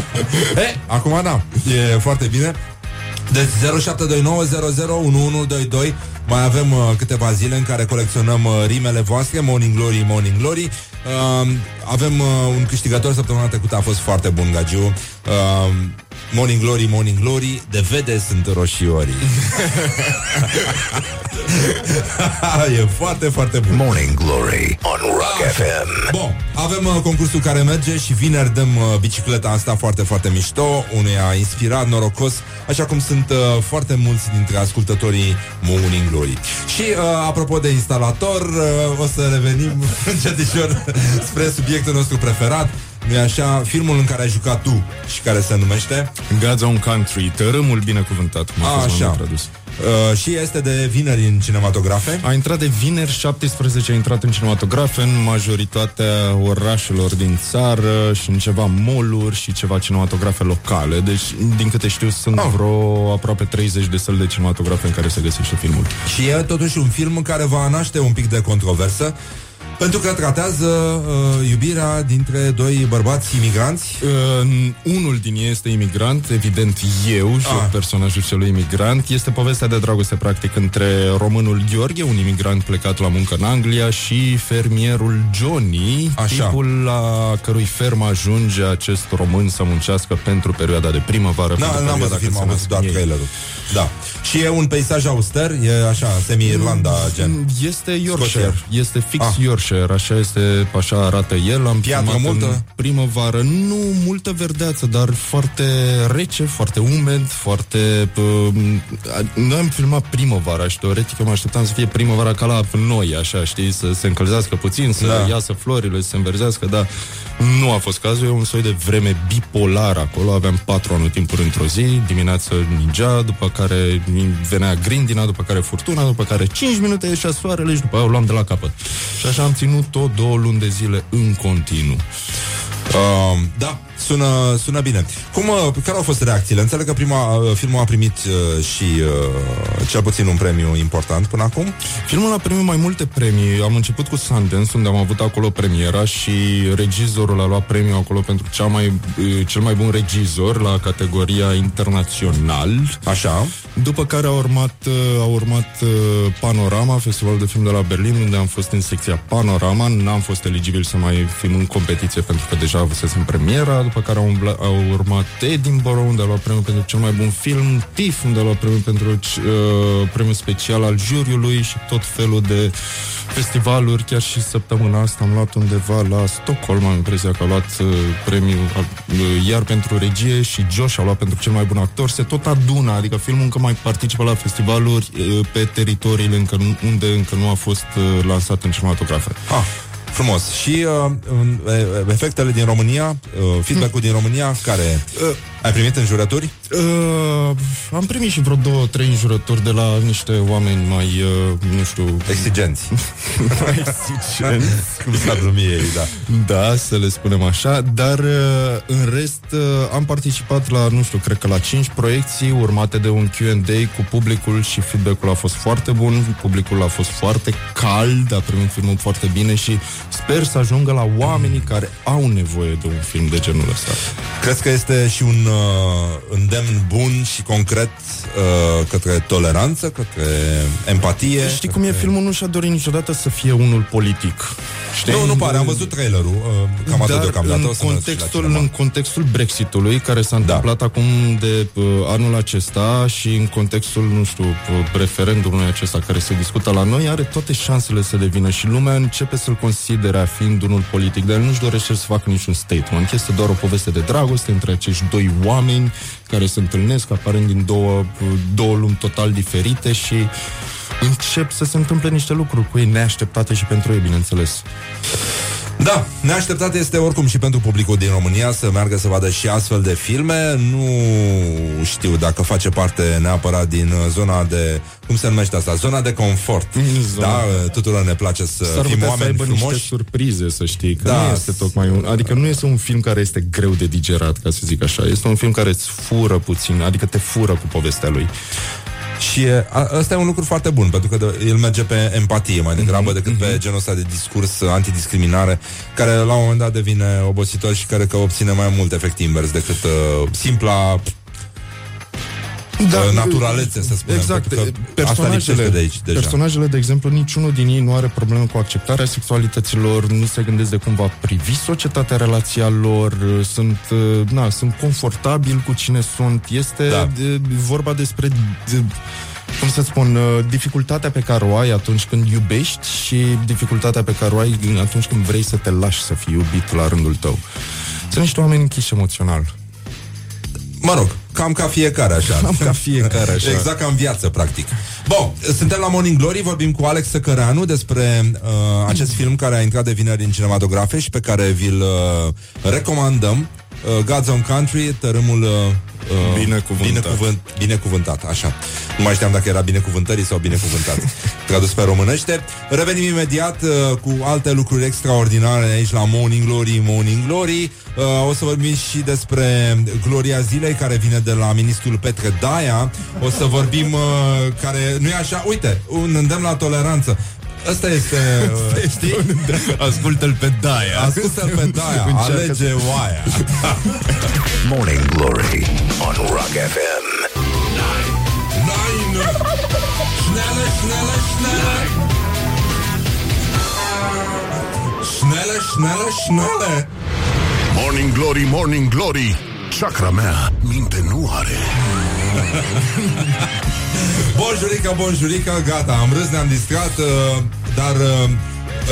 e, acum da, e foarte bine. Deci 0729001122 Mai avem uh, câteva zile în care colecționăm uh, rimele voastre Morning Glory, Morning Glory. Uh, Avem uh, un câștigător Săptămâna trecută a fost foarte bun Gagiu. Uh, morning Glory, Morning Glory, de vede sunt roșiorii. e foarte, foarte bun. Morning Glory on Rock FM. Bun, avem uh, concursul care merge și vineri dăm uh, bicicleta asta foarte, foarte mișto, unuia inspirat, norocos, așa cum sunt uh, foarte mulți dintre ascultătorii Morning Glory. Și uh, apropo de instalator, uh, o să revenim încetișor spre subiectul nostru preferat, nu așa? Filmul în care ai jucat tu și care se numește God's Own Country, tărâmul binecuvântat, cum a, A, fost așa. așa. tradus. uh, și este de vineri în cinematografe. A intrat de vineri 17, a intrat în cinematografe în majoritatea orașelor din țară și în ceva mall și ceva cinematografe locale. Deci, din câte știu, sunt oh. vreo aproape 30 de săli de cinematografe în care se găsește filmul. Și e totuși un film care va naște un pic de controversă pentru că tratează uh, iubirea dintre doi bărbați imigranți. Uh, unul din ei este imigrant, evident eu și Ah. personajul celui imigrant. Este povestea de dragoste, practic, între românul Gheorghe, un imigrant plecat la muncă în Anglia, și fermierul Johnny, Așa. tipul la cărui fermă ajunge acest român să muncească pentru perioada de primăvară. Na, pentru n-am perioada văzut când film, se am văzut nasc doar ei. trailerul. Da. Și e un peisaj auster, e așa, semi-Irlanda gen. Este Yorkshire, Scotia. este fix Ah. Yorkshire, așa este, așa arată el. Am Piatră filmat multă? în primăvară, nu multă verdeață, dar foarte rece, foarte umed, foarte... Uh, noi am filmat primăvara și teoretic eu mă așteptam să fie primăvara ca la noi, așa, știi, să se încălzească puțin, să Da. iasă florile, să se înverzească, dar nu a fost cazul, e un soi de vreme bipolar acolo, aveam patru anotimpuri într-o zi, dimineața ningea, după care venea grindina, după care furtuna, după care 5 minute ieșea soarele și după aia o luam de la capăt. Și așa am ținut tot două luni de zile în continuu. Uh, da, sună, sună bine. Cum, uh, care au fost reacțiile? Înțeleg că prima, uh, filmul a primit uh, și uh, cel puțin un premiu important până acum. Filmul a primit mai multe premii. Am început cu Sundance, unde am avut acolo premiera și regizorul a luat premiul acolo pentru cea mai, eh, cel mai bun regizor la categoria internațional. Așa. După care a urmat, eh, a urmat eh, Panorama, festivalul de film de la Berlin, unde am fost în secția Panorama. N-am fost eligibil să mai fim în competiție pentru că deja avusesem premiera. După care a, umbla, a urmat Edinburgh, unde a luat premiul pentru cel mai bun film, TIFF, unde a luat premiul pentru uh, premiul special al juriului și tot felul de festivaluri. Chiar și săptămâna asta am luat undeva la Stockholm, am impresia că a luat uh, premiul uh, iar pentru regie și Josh a luat pentru cel mai bun actor. Se tot adună, adică filmul încă mai participă la festivaluri uh, pe teritoriile încă, nu- unde încă nu a fost uh, lansat în cinematografe. Ah, frumos. Și uh, în- e- efectele din România, uh, feedback-ul din România, care uh, ai primit în jurături? Uh, am primit și vreo două, trei înjurături de la niște oameni mai, uh, nu știu... Exigenți. mai exigenți. Cum s-ar numi ei, da. Da, să le spunem așa, dar uh, în rest uh, am participat la, nu știu, cred că la 5 proiecții urmate de un Q&A cu publicul și feedback-ul a fost foarte bun, publicul a fost foarte cald, a primit filmul foarte bine și sper să ajungă la oamenii care au nevoie de un film de genul ăsta. Crezi că este și un uh, îndemn bun și concret uh, către toleranță, către empatie? Știi cum e filmul? Nu și-a dorit niciodată să fie unul politic. Știi? Nu, nu pare, am văzut trailerul, uh, cam atât Dar deocamdată. în o să merg și la contextul, cinema. în contextul Brexitului, care s-a întâmplat acum de uh, anul acesta și în contextul, nu știu, uh, referendumului acesta care se discută la noi, are toate șansele să devină și lumea începe să-l considere a fiind unul politic, dar el nu-și dorește să facă niciun statement. Este doar o poveste de dragoste între acești doi oameni care se întâlnesc, aparent din două, uh, două lumi total diferite și încep să se întâmple niște lucruri cu ei neașteptate și pentru ei, bineînțeles. Da, neașteptat este oricum și pentru publicul din România să meargă să vadă și astfel de filme. Nu știu dacă face parte neapărat din uh, zona de, cum se numește asta, zona de confort. Zona. Da, uh, tuturor ne place să S-ar fim putea să oameni aibă niște frumoși. surprize, să știi, că Da. nu este tocmai un... Adică nu este un film care este greu de digerat, ca să zic așa. Este un film care îți fură puțin, adică te fură cu povestea lui. Și e, a, ăsta e un lucru foarte bun, pentru că de, el merge pe empatie mai degrabă Mhm, decât pe genul ăsta de discurs uh, antidiscriminare, care la un moment dat devine obositor și care că obține mai mult efect invers decât uh, simpla da, naturalețe, să spunem. Exact. pentru că Asta lipsește de aici deja. personajele, de exemplu, niciunul din ei nu are probleme cu acceptarea sexualităților, nu se gândesc de cum va privi societatea relația lor, sunt, uh, na, sunt confortabil cu cine sunt. Este Da. de, vorba despre de, cum să spun, uh, dificultatea pe care o ai atunci când iubești și dificultatea pe care o ai atunci când vrei să te lași să fii iubit la rândul tău. Sunt niște oameni închiși emoțional. Mă rog, cam ca fiecare așa. Cam ca fiecare așa. Exact ca în viață, practic. Bun, suntem la Morning Glory, vorbim cu Alex Săcăreanu despre uh, acest film care a intrat de vineri în cinematografe și pe care vi-l uh, recomandăm. Uh, God's Own Country, tărâmul uh, uh, Binecuvântat. binecuvânt, binecuvântat, așa. Nu mai știam dacă era binecuvântării sau binecuvântat. Tradus pe românește. Revenim imediat uh, cu alte lucruri extraordinare aici la Morning Glory, Morning Glory. Uh, o să vorbim și despre Gloria Zilei, care vine de la ministrul Petre Daia. O să vorbim, uh, care, nu e așa, uite, un îndemn la toleranță. Ăsta este, uh, știi? Ascultă-l pe Daia. Ascultă-l pe Daia, Încearcă alege să- oaia. Morning Glory on Rock FM. Nine! Schnelle, schnelle, schnelle! Schnelle, schnelle, schnelle! Morning Glory, Morning Glory Chakra mea minte nu are Bonjurica, bonjurica, gata, am râs, ne-am distrat, uh, dar uh,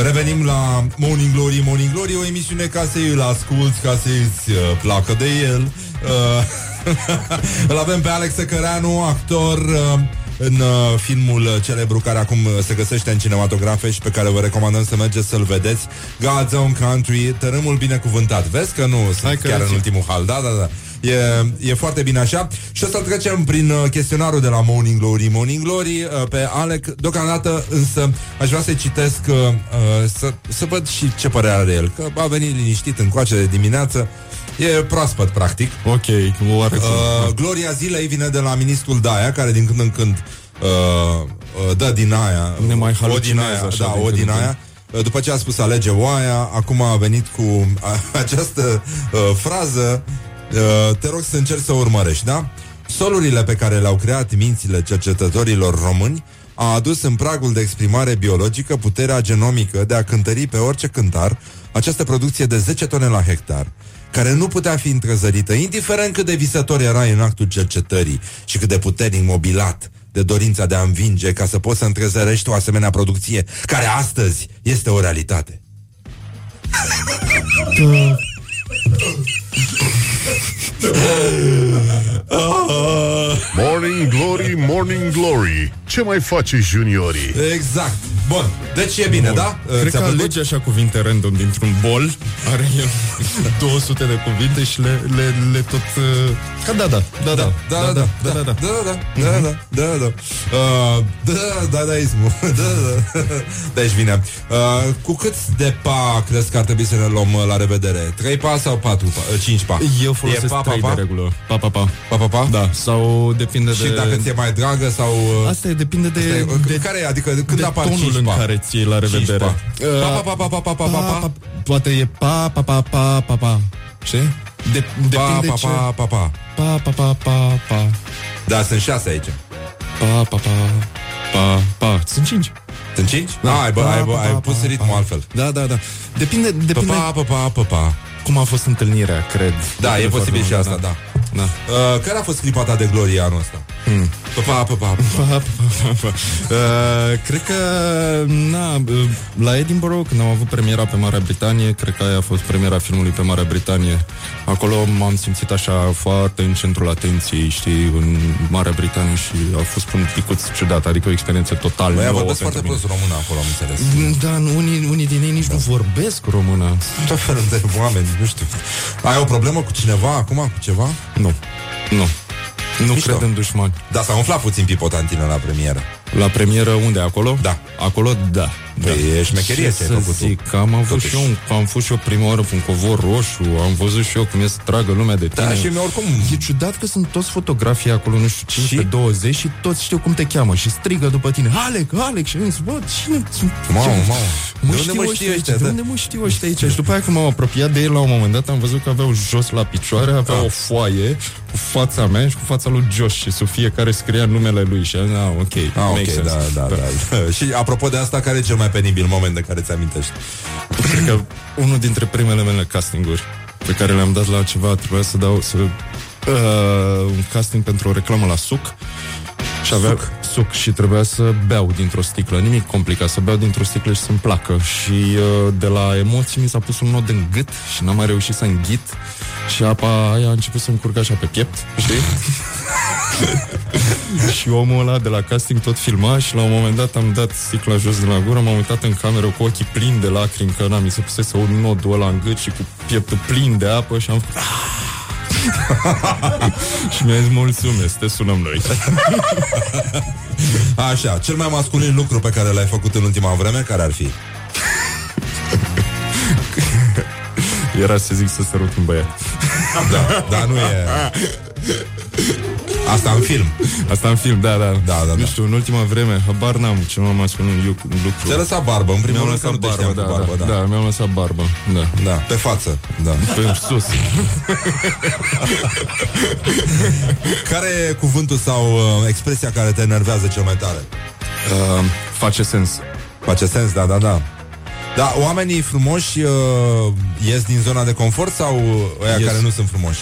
revenim la Morning Glory, Morning Glory, o emisiune ca să îl asculti, ca să-ți uh, placă de el. Uh, îl avem pe Alex Săcăreanu, actor uh, în uh, filmul uh, celebru care acum uh, se găsește în cinematografe și pe care vă recomandăm să mergeți să-l vedeți. God's Own Country, tărâmul binecuvântat. Vezi că nu sunt că chiar în ți- ultimul hal, da, da, da. E, e foarte bine așa. Și o să trecem prin uh, chestionarul de la Morning Glory. Morning Glory uh, pe Alec Deocamdată însă aș vrea să-i citesc uh, uh, să, să văd și ce părere are el Că a venit liniștit încoace de dimineață. E proaspăt, practic. Ok, oarecum. uh, Gloria zilei vine de la ministrul Daia Care din când în când uh, uh, dă din aia Ne mai o din halucinează aia, așa Da, din o când din în aia. Uh, după ce a spus alege oaia, acum a venit cu a, această uh, frază uh, Te rog să încerci să o urmărești, da? Solurile pe care le-au creat mințile cercetătorilor români a adus în pragul de exprimare biologică puterea genomică de a cântări pe orice cântar această producție de 10 tone la hectar, care nu putea fi întrezărită, indiferent cât de visător erai în actul cercetării și cât de puternic mobilat de dorința de a învinge ca să poți să întrezărești o asemenea producție, care astăzi este o realitate. Morning Glory, Morning Glory Ce mai face juniorii? Exact. Bun, deci e bine, da? Cred Ți-a că plăcut? alege așa cuvinte random dintr-un bol Are el 200 de cuvinte și le, le, le tot... uh, Ca da, da, da, da, Da, da, da, da, da, da, da, da, da, da, da, uh, da, da, da, ismu, da, da, deci vine. Uh, cu cât de pa crezi că ar trebui să ne luăm uh, la revedere? 3 pa sau 4 pa? Uh, 5 pa? Eu folosesc E pa, pa, 3 pa? de regulă Pa, pa, pa Pa, pa, pa? Da, sau depinde Și de... dacă ți-e mai dragă sau... uh, Asta e, depinde de, Asta e, uh, de, care e? Adică când de apar tonul 5 în pa? care ți la Cinci revedere pa. Uh, Pa, pa, pa, pa, pa, pa, pa, pa. Poate e pa, pa, pa, pa, pa, pa Știi? De, depinde Pa, pa, ce... pa, pa, pa. Pa, pa, pa, pa, pa Da, sunt 6 aici. Pa, pa, pa, pa, pa Sunt cinci Sunt 5? Da. Ai, bă, Pa, ai, bă, pa, ai pa, pus pa, ritmul pa. altfel. Da, da, da Depinde, Pa, depinde pa, pa, pa, pa, pa. Cum a fost întâlnirea, cred Da, e posibil și asta, da. Da. Uh, care a fost clipa ta de glorie anul ăsta? Hmm. Pa, pa, pa, pa, pa. Pa, pa, pa, pa. Uh, cred că na, uh, la Edinburgh, când am avut premiera pe Marea Britanie, cred că aia a fost premiera filmului pe Marea Britanie. Acolo m-am simțit așa foarte în centrul atenției, știi, în Marea Britanie și a fost un picuț ciudat, adică o experiență total Băi, nouă vorbesc pentru foarte mine. prost română acolo, am înțeles. Da, nu, unii, unii din ei nici nu vorbesc română. Tot felul de oameni, nu știu. Ai o problemă cu cineva acum, cu ceva? Nu, nu. Nu Mișto. cred în dușmani. Da, s-a umflat puțin pipotantină la premieră. La premieră unde? Acolo? Da. Acolo, da. Păi da. e șmecherie ce ai să făcut tu. zic, am avut Totuși. și eu, un- am fost și eu prima oară pe un covor roșu, am văzut și eu cum e să tragă lumea de tine. Da, și mie oricum... E ciudat că sunt toți fotografii acolo, nu știu, 5 Și? pe 20 și toți știu cum te cheamă și strigă după tine, Alec, Alec, și îmi zic, bă, cine? Mamă, mamă. Mă De unde mă știu ăștia, De da? unde mă știu ăștia aici? Și după aia când m-am apropiat de ei la un moment dat, am văzut că aveau jos la picioare, aveau o foaie cu fața mea și cu fața lui Josh și sub fiecare scria numele lui și am zis, ah, ok, Ah, makes ok, sense. da, da, da. și apropo de asta, care e cel mai penibil moment de care ți amintești? Cred că unul dintre primele mele castinguri pe care le-am dat la ceva trebuia să dau să, uh, un casting pentru o reclamă la suc și avea suc. suc și trebuia să beau dintr-o sticlă, nimic complicat, să beau dintr-o sticlă și să-mi placă și uh, de la emoții mi s-a pus un nod în gât și n-am mai reușit să înghit și apa aia a început să-mi curgă așa pe piept, știi? și omul ăla de la casting tot filma și la un moment dat am dat sticla jos de la gură, m-am uitat în cameră cu ochii plini de lacrimi, că n-am mi se pusese un nodul ăla în gât și cu pieptul plin de apă și am făcut... și mi-a zis mulțumesc, te sunăm noi. Așa, cel mai masculin lucru pe care l-ai făcut în ultima vreme, care ar fi? Era să zic să sărut un băiat. Da, dar nu e... Asta în film. Asta în film, da, da. Da, da, Nu da. știu, în ultima vreme, habar n-am ce mai masculin lucru. Ți-a lăsat barbă, în primul Mi-am rând că lăsat nu te barbă, știam da, cu barbă, da, da. da, mi-am lăsat barbă, da. Da, pe față, da. Pe sus. Care e cuvântul sau uh, expresia care te enervează cel mai tare? Uh, face sens. Face sens, da, da, da. Da, oamenii frumoși uh, ies din zona de confort sau ăia Ies. care nu sunt frumoși?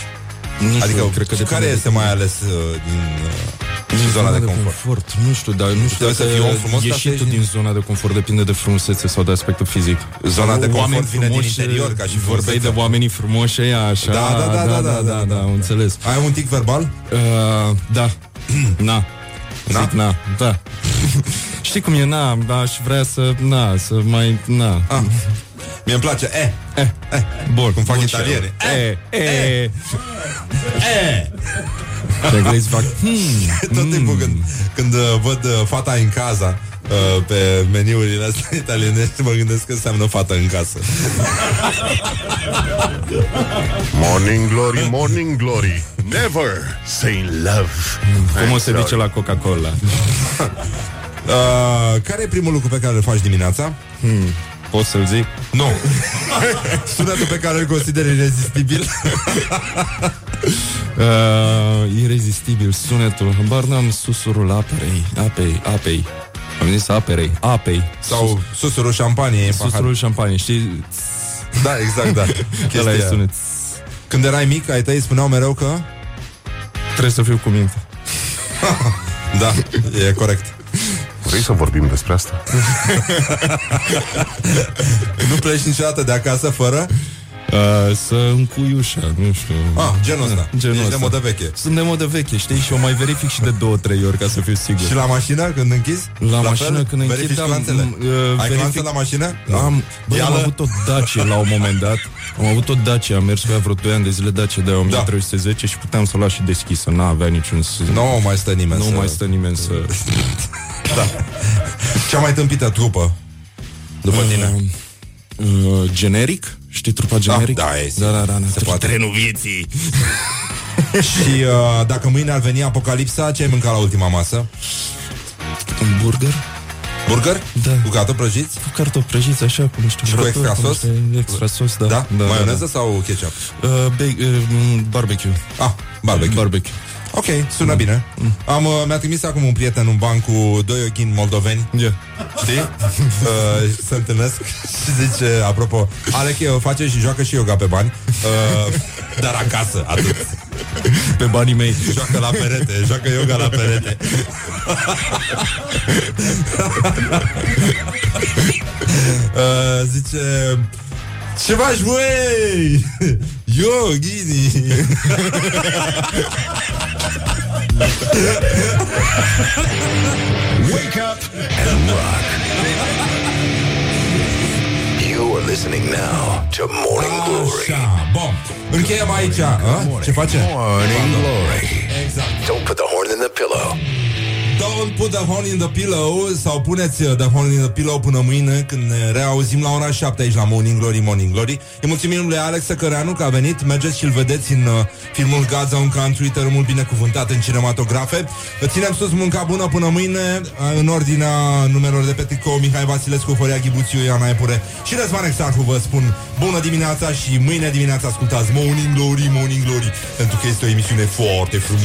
Nu știu, adică, cred că care depinde este de- mai ales uh, din, uh, din zona de confort? Nu știu, dar nu știu Trebuie să dacă fii om frumos ca să ieșitul ieși din zona de confort depinde de frumusețe sau de aspectul fizic. Zona de confort Oameni vine din frumoși, interior, ca și Vorbeai de frumusețea. oamenii frumoși ăia, așa. Da, da, da, da, da, da, da, am înțeles. Ai un tic verbal? Uh, da. Na. Na? Zic na, da. Știi cum e, na, da, aș vrea să, na, să mai, na. Ah. Mie îmi place, e, Eh, e, bun. cum fac bun, italienii. E, e, e. Și englezii fac, hmm, Tot timpul când, când uh, văd uh, fata în casa uh, pe meniurile astea italienești, mă gândesc că înseamnă fată în casă. Morning glory, morning glory Never say love cum o se zice la Coca-Cola? Uh, care e primul lucru pe care îl faci dimineața? Hmm, pot să-l zic? Nu. Sunetul pe care îl consideri irezistibil. Uh, irezistibil sunetul Habar n-am susurul aperei Apei, apei Am zis aperei, apei Sau susurul șampaniei în pahar. Susurul șampanie, știi? Da, exact, da. Chestia Ăla e aia. sunet Când erai mic, ai tăi spuneau mereu că... Trebuie să fiu cu minte Da, e corect. Vrei să vorbim despre asta? Nu pleci niciodată de acasă fără... uh, Să încui ușa, nu știu Ah, genul ăsta. Genul Ești de ăsta. modă veche. Sunt de modă veche, știi? Și o mai verific și de două, trei ori Ca să fiu sigur Și la mașină, când închizi? La, La mașină fel? când închid Verifici am, clanțele? m- uh, Ai verific- clanțe la mașină? Am, bă, am Ială? avut o Dacia la un moment dat Am avut o Dacia, am mers cu ea vreo 2 ani de zile Dacia de 1310 Și puteam să o las și deschisă N-avea niciun sens Nu mai stă nimeni Nu să... mai stă nimeni să... Da. Cea mai tâmpită trupă după tine. Uh, uh, generic? Știi trupa generic? da, e, da, da, da, da. Se poate. Trenul vieții Și uh, dacă mâine ar veni apocalipsa, ce ai mâncat la ultima masă? Un burger? Burger? Da. Cu cartofi prăjiți? Cu cartofi prăjiți așa, cu niște Și cu vrături, extra sos? niște Extra sos, da Da? da Maioneză da, sau ketchup? da. Uh, ba- uh, mm, barbecue Ah, barbecue. Barbecue Ok, sună bine. Am, uh, mi-a trimis acum un prieten un ban cu doi oghini moldoveni. yeah. Știi? uh, se întâlnesc și zice, apropo, Alec uh, face și joacă și yoga pe bani, uh, dar acasă, atât. Pe banii mei Joacă la perete, joacă yoga la perete. uh, zice, faci, băi? Eu, Ghini. Wake up and rock. You are listening now to Morning Glory. Așa, bun. Încheiem aici. A? Ce face? Morning Glory. Exact. Don't put the horn in the pillow. Don't put the horn in the pillow Sau puneți uh, the horn in the pillow până mâine Când ne reauzim la ora 7 aici la Morning Glory, Morning Glory. Îi mulțumim lui Alex Căreanu că a venit. Mergeți și îl vedeți în uh, filmul Gaza un country Tărâmul binecuvântat în cinematografe. Ținem sus munca bună până mâine uh, În ordinea numelor de pe tricou Mihai Vasilescu, Horia Ghibuțiu, Ioana Epure Și Răzvan Exarhu vă spun Bună dimineața și mâine dimineața ascultați Morning Glory, Morning Glory Pentru că este o emisiune foarte frumos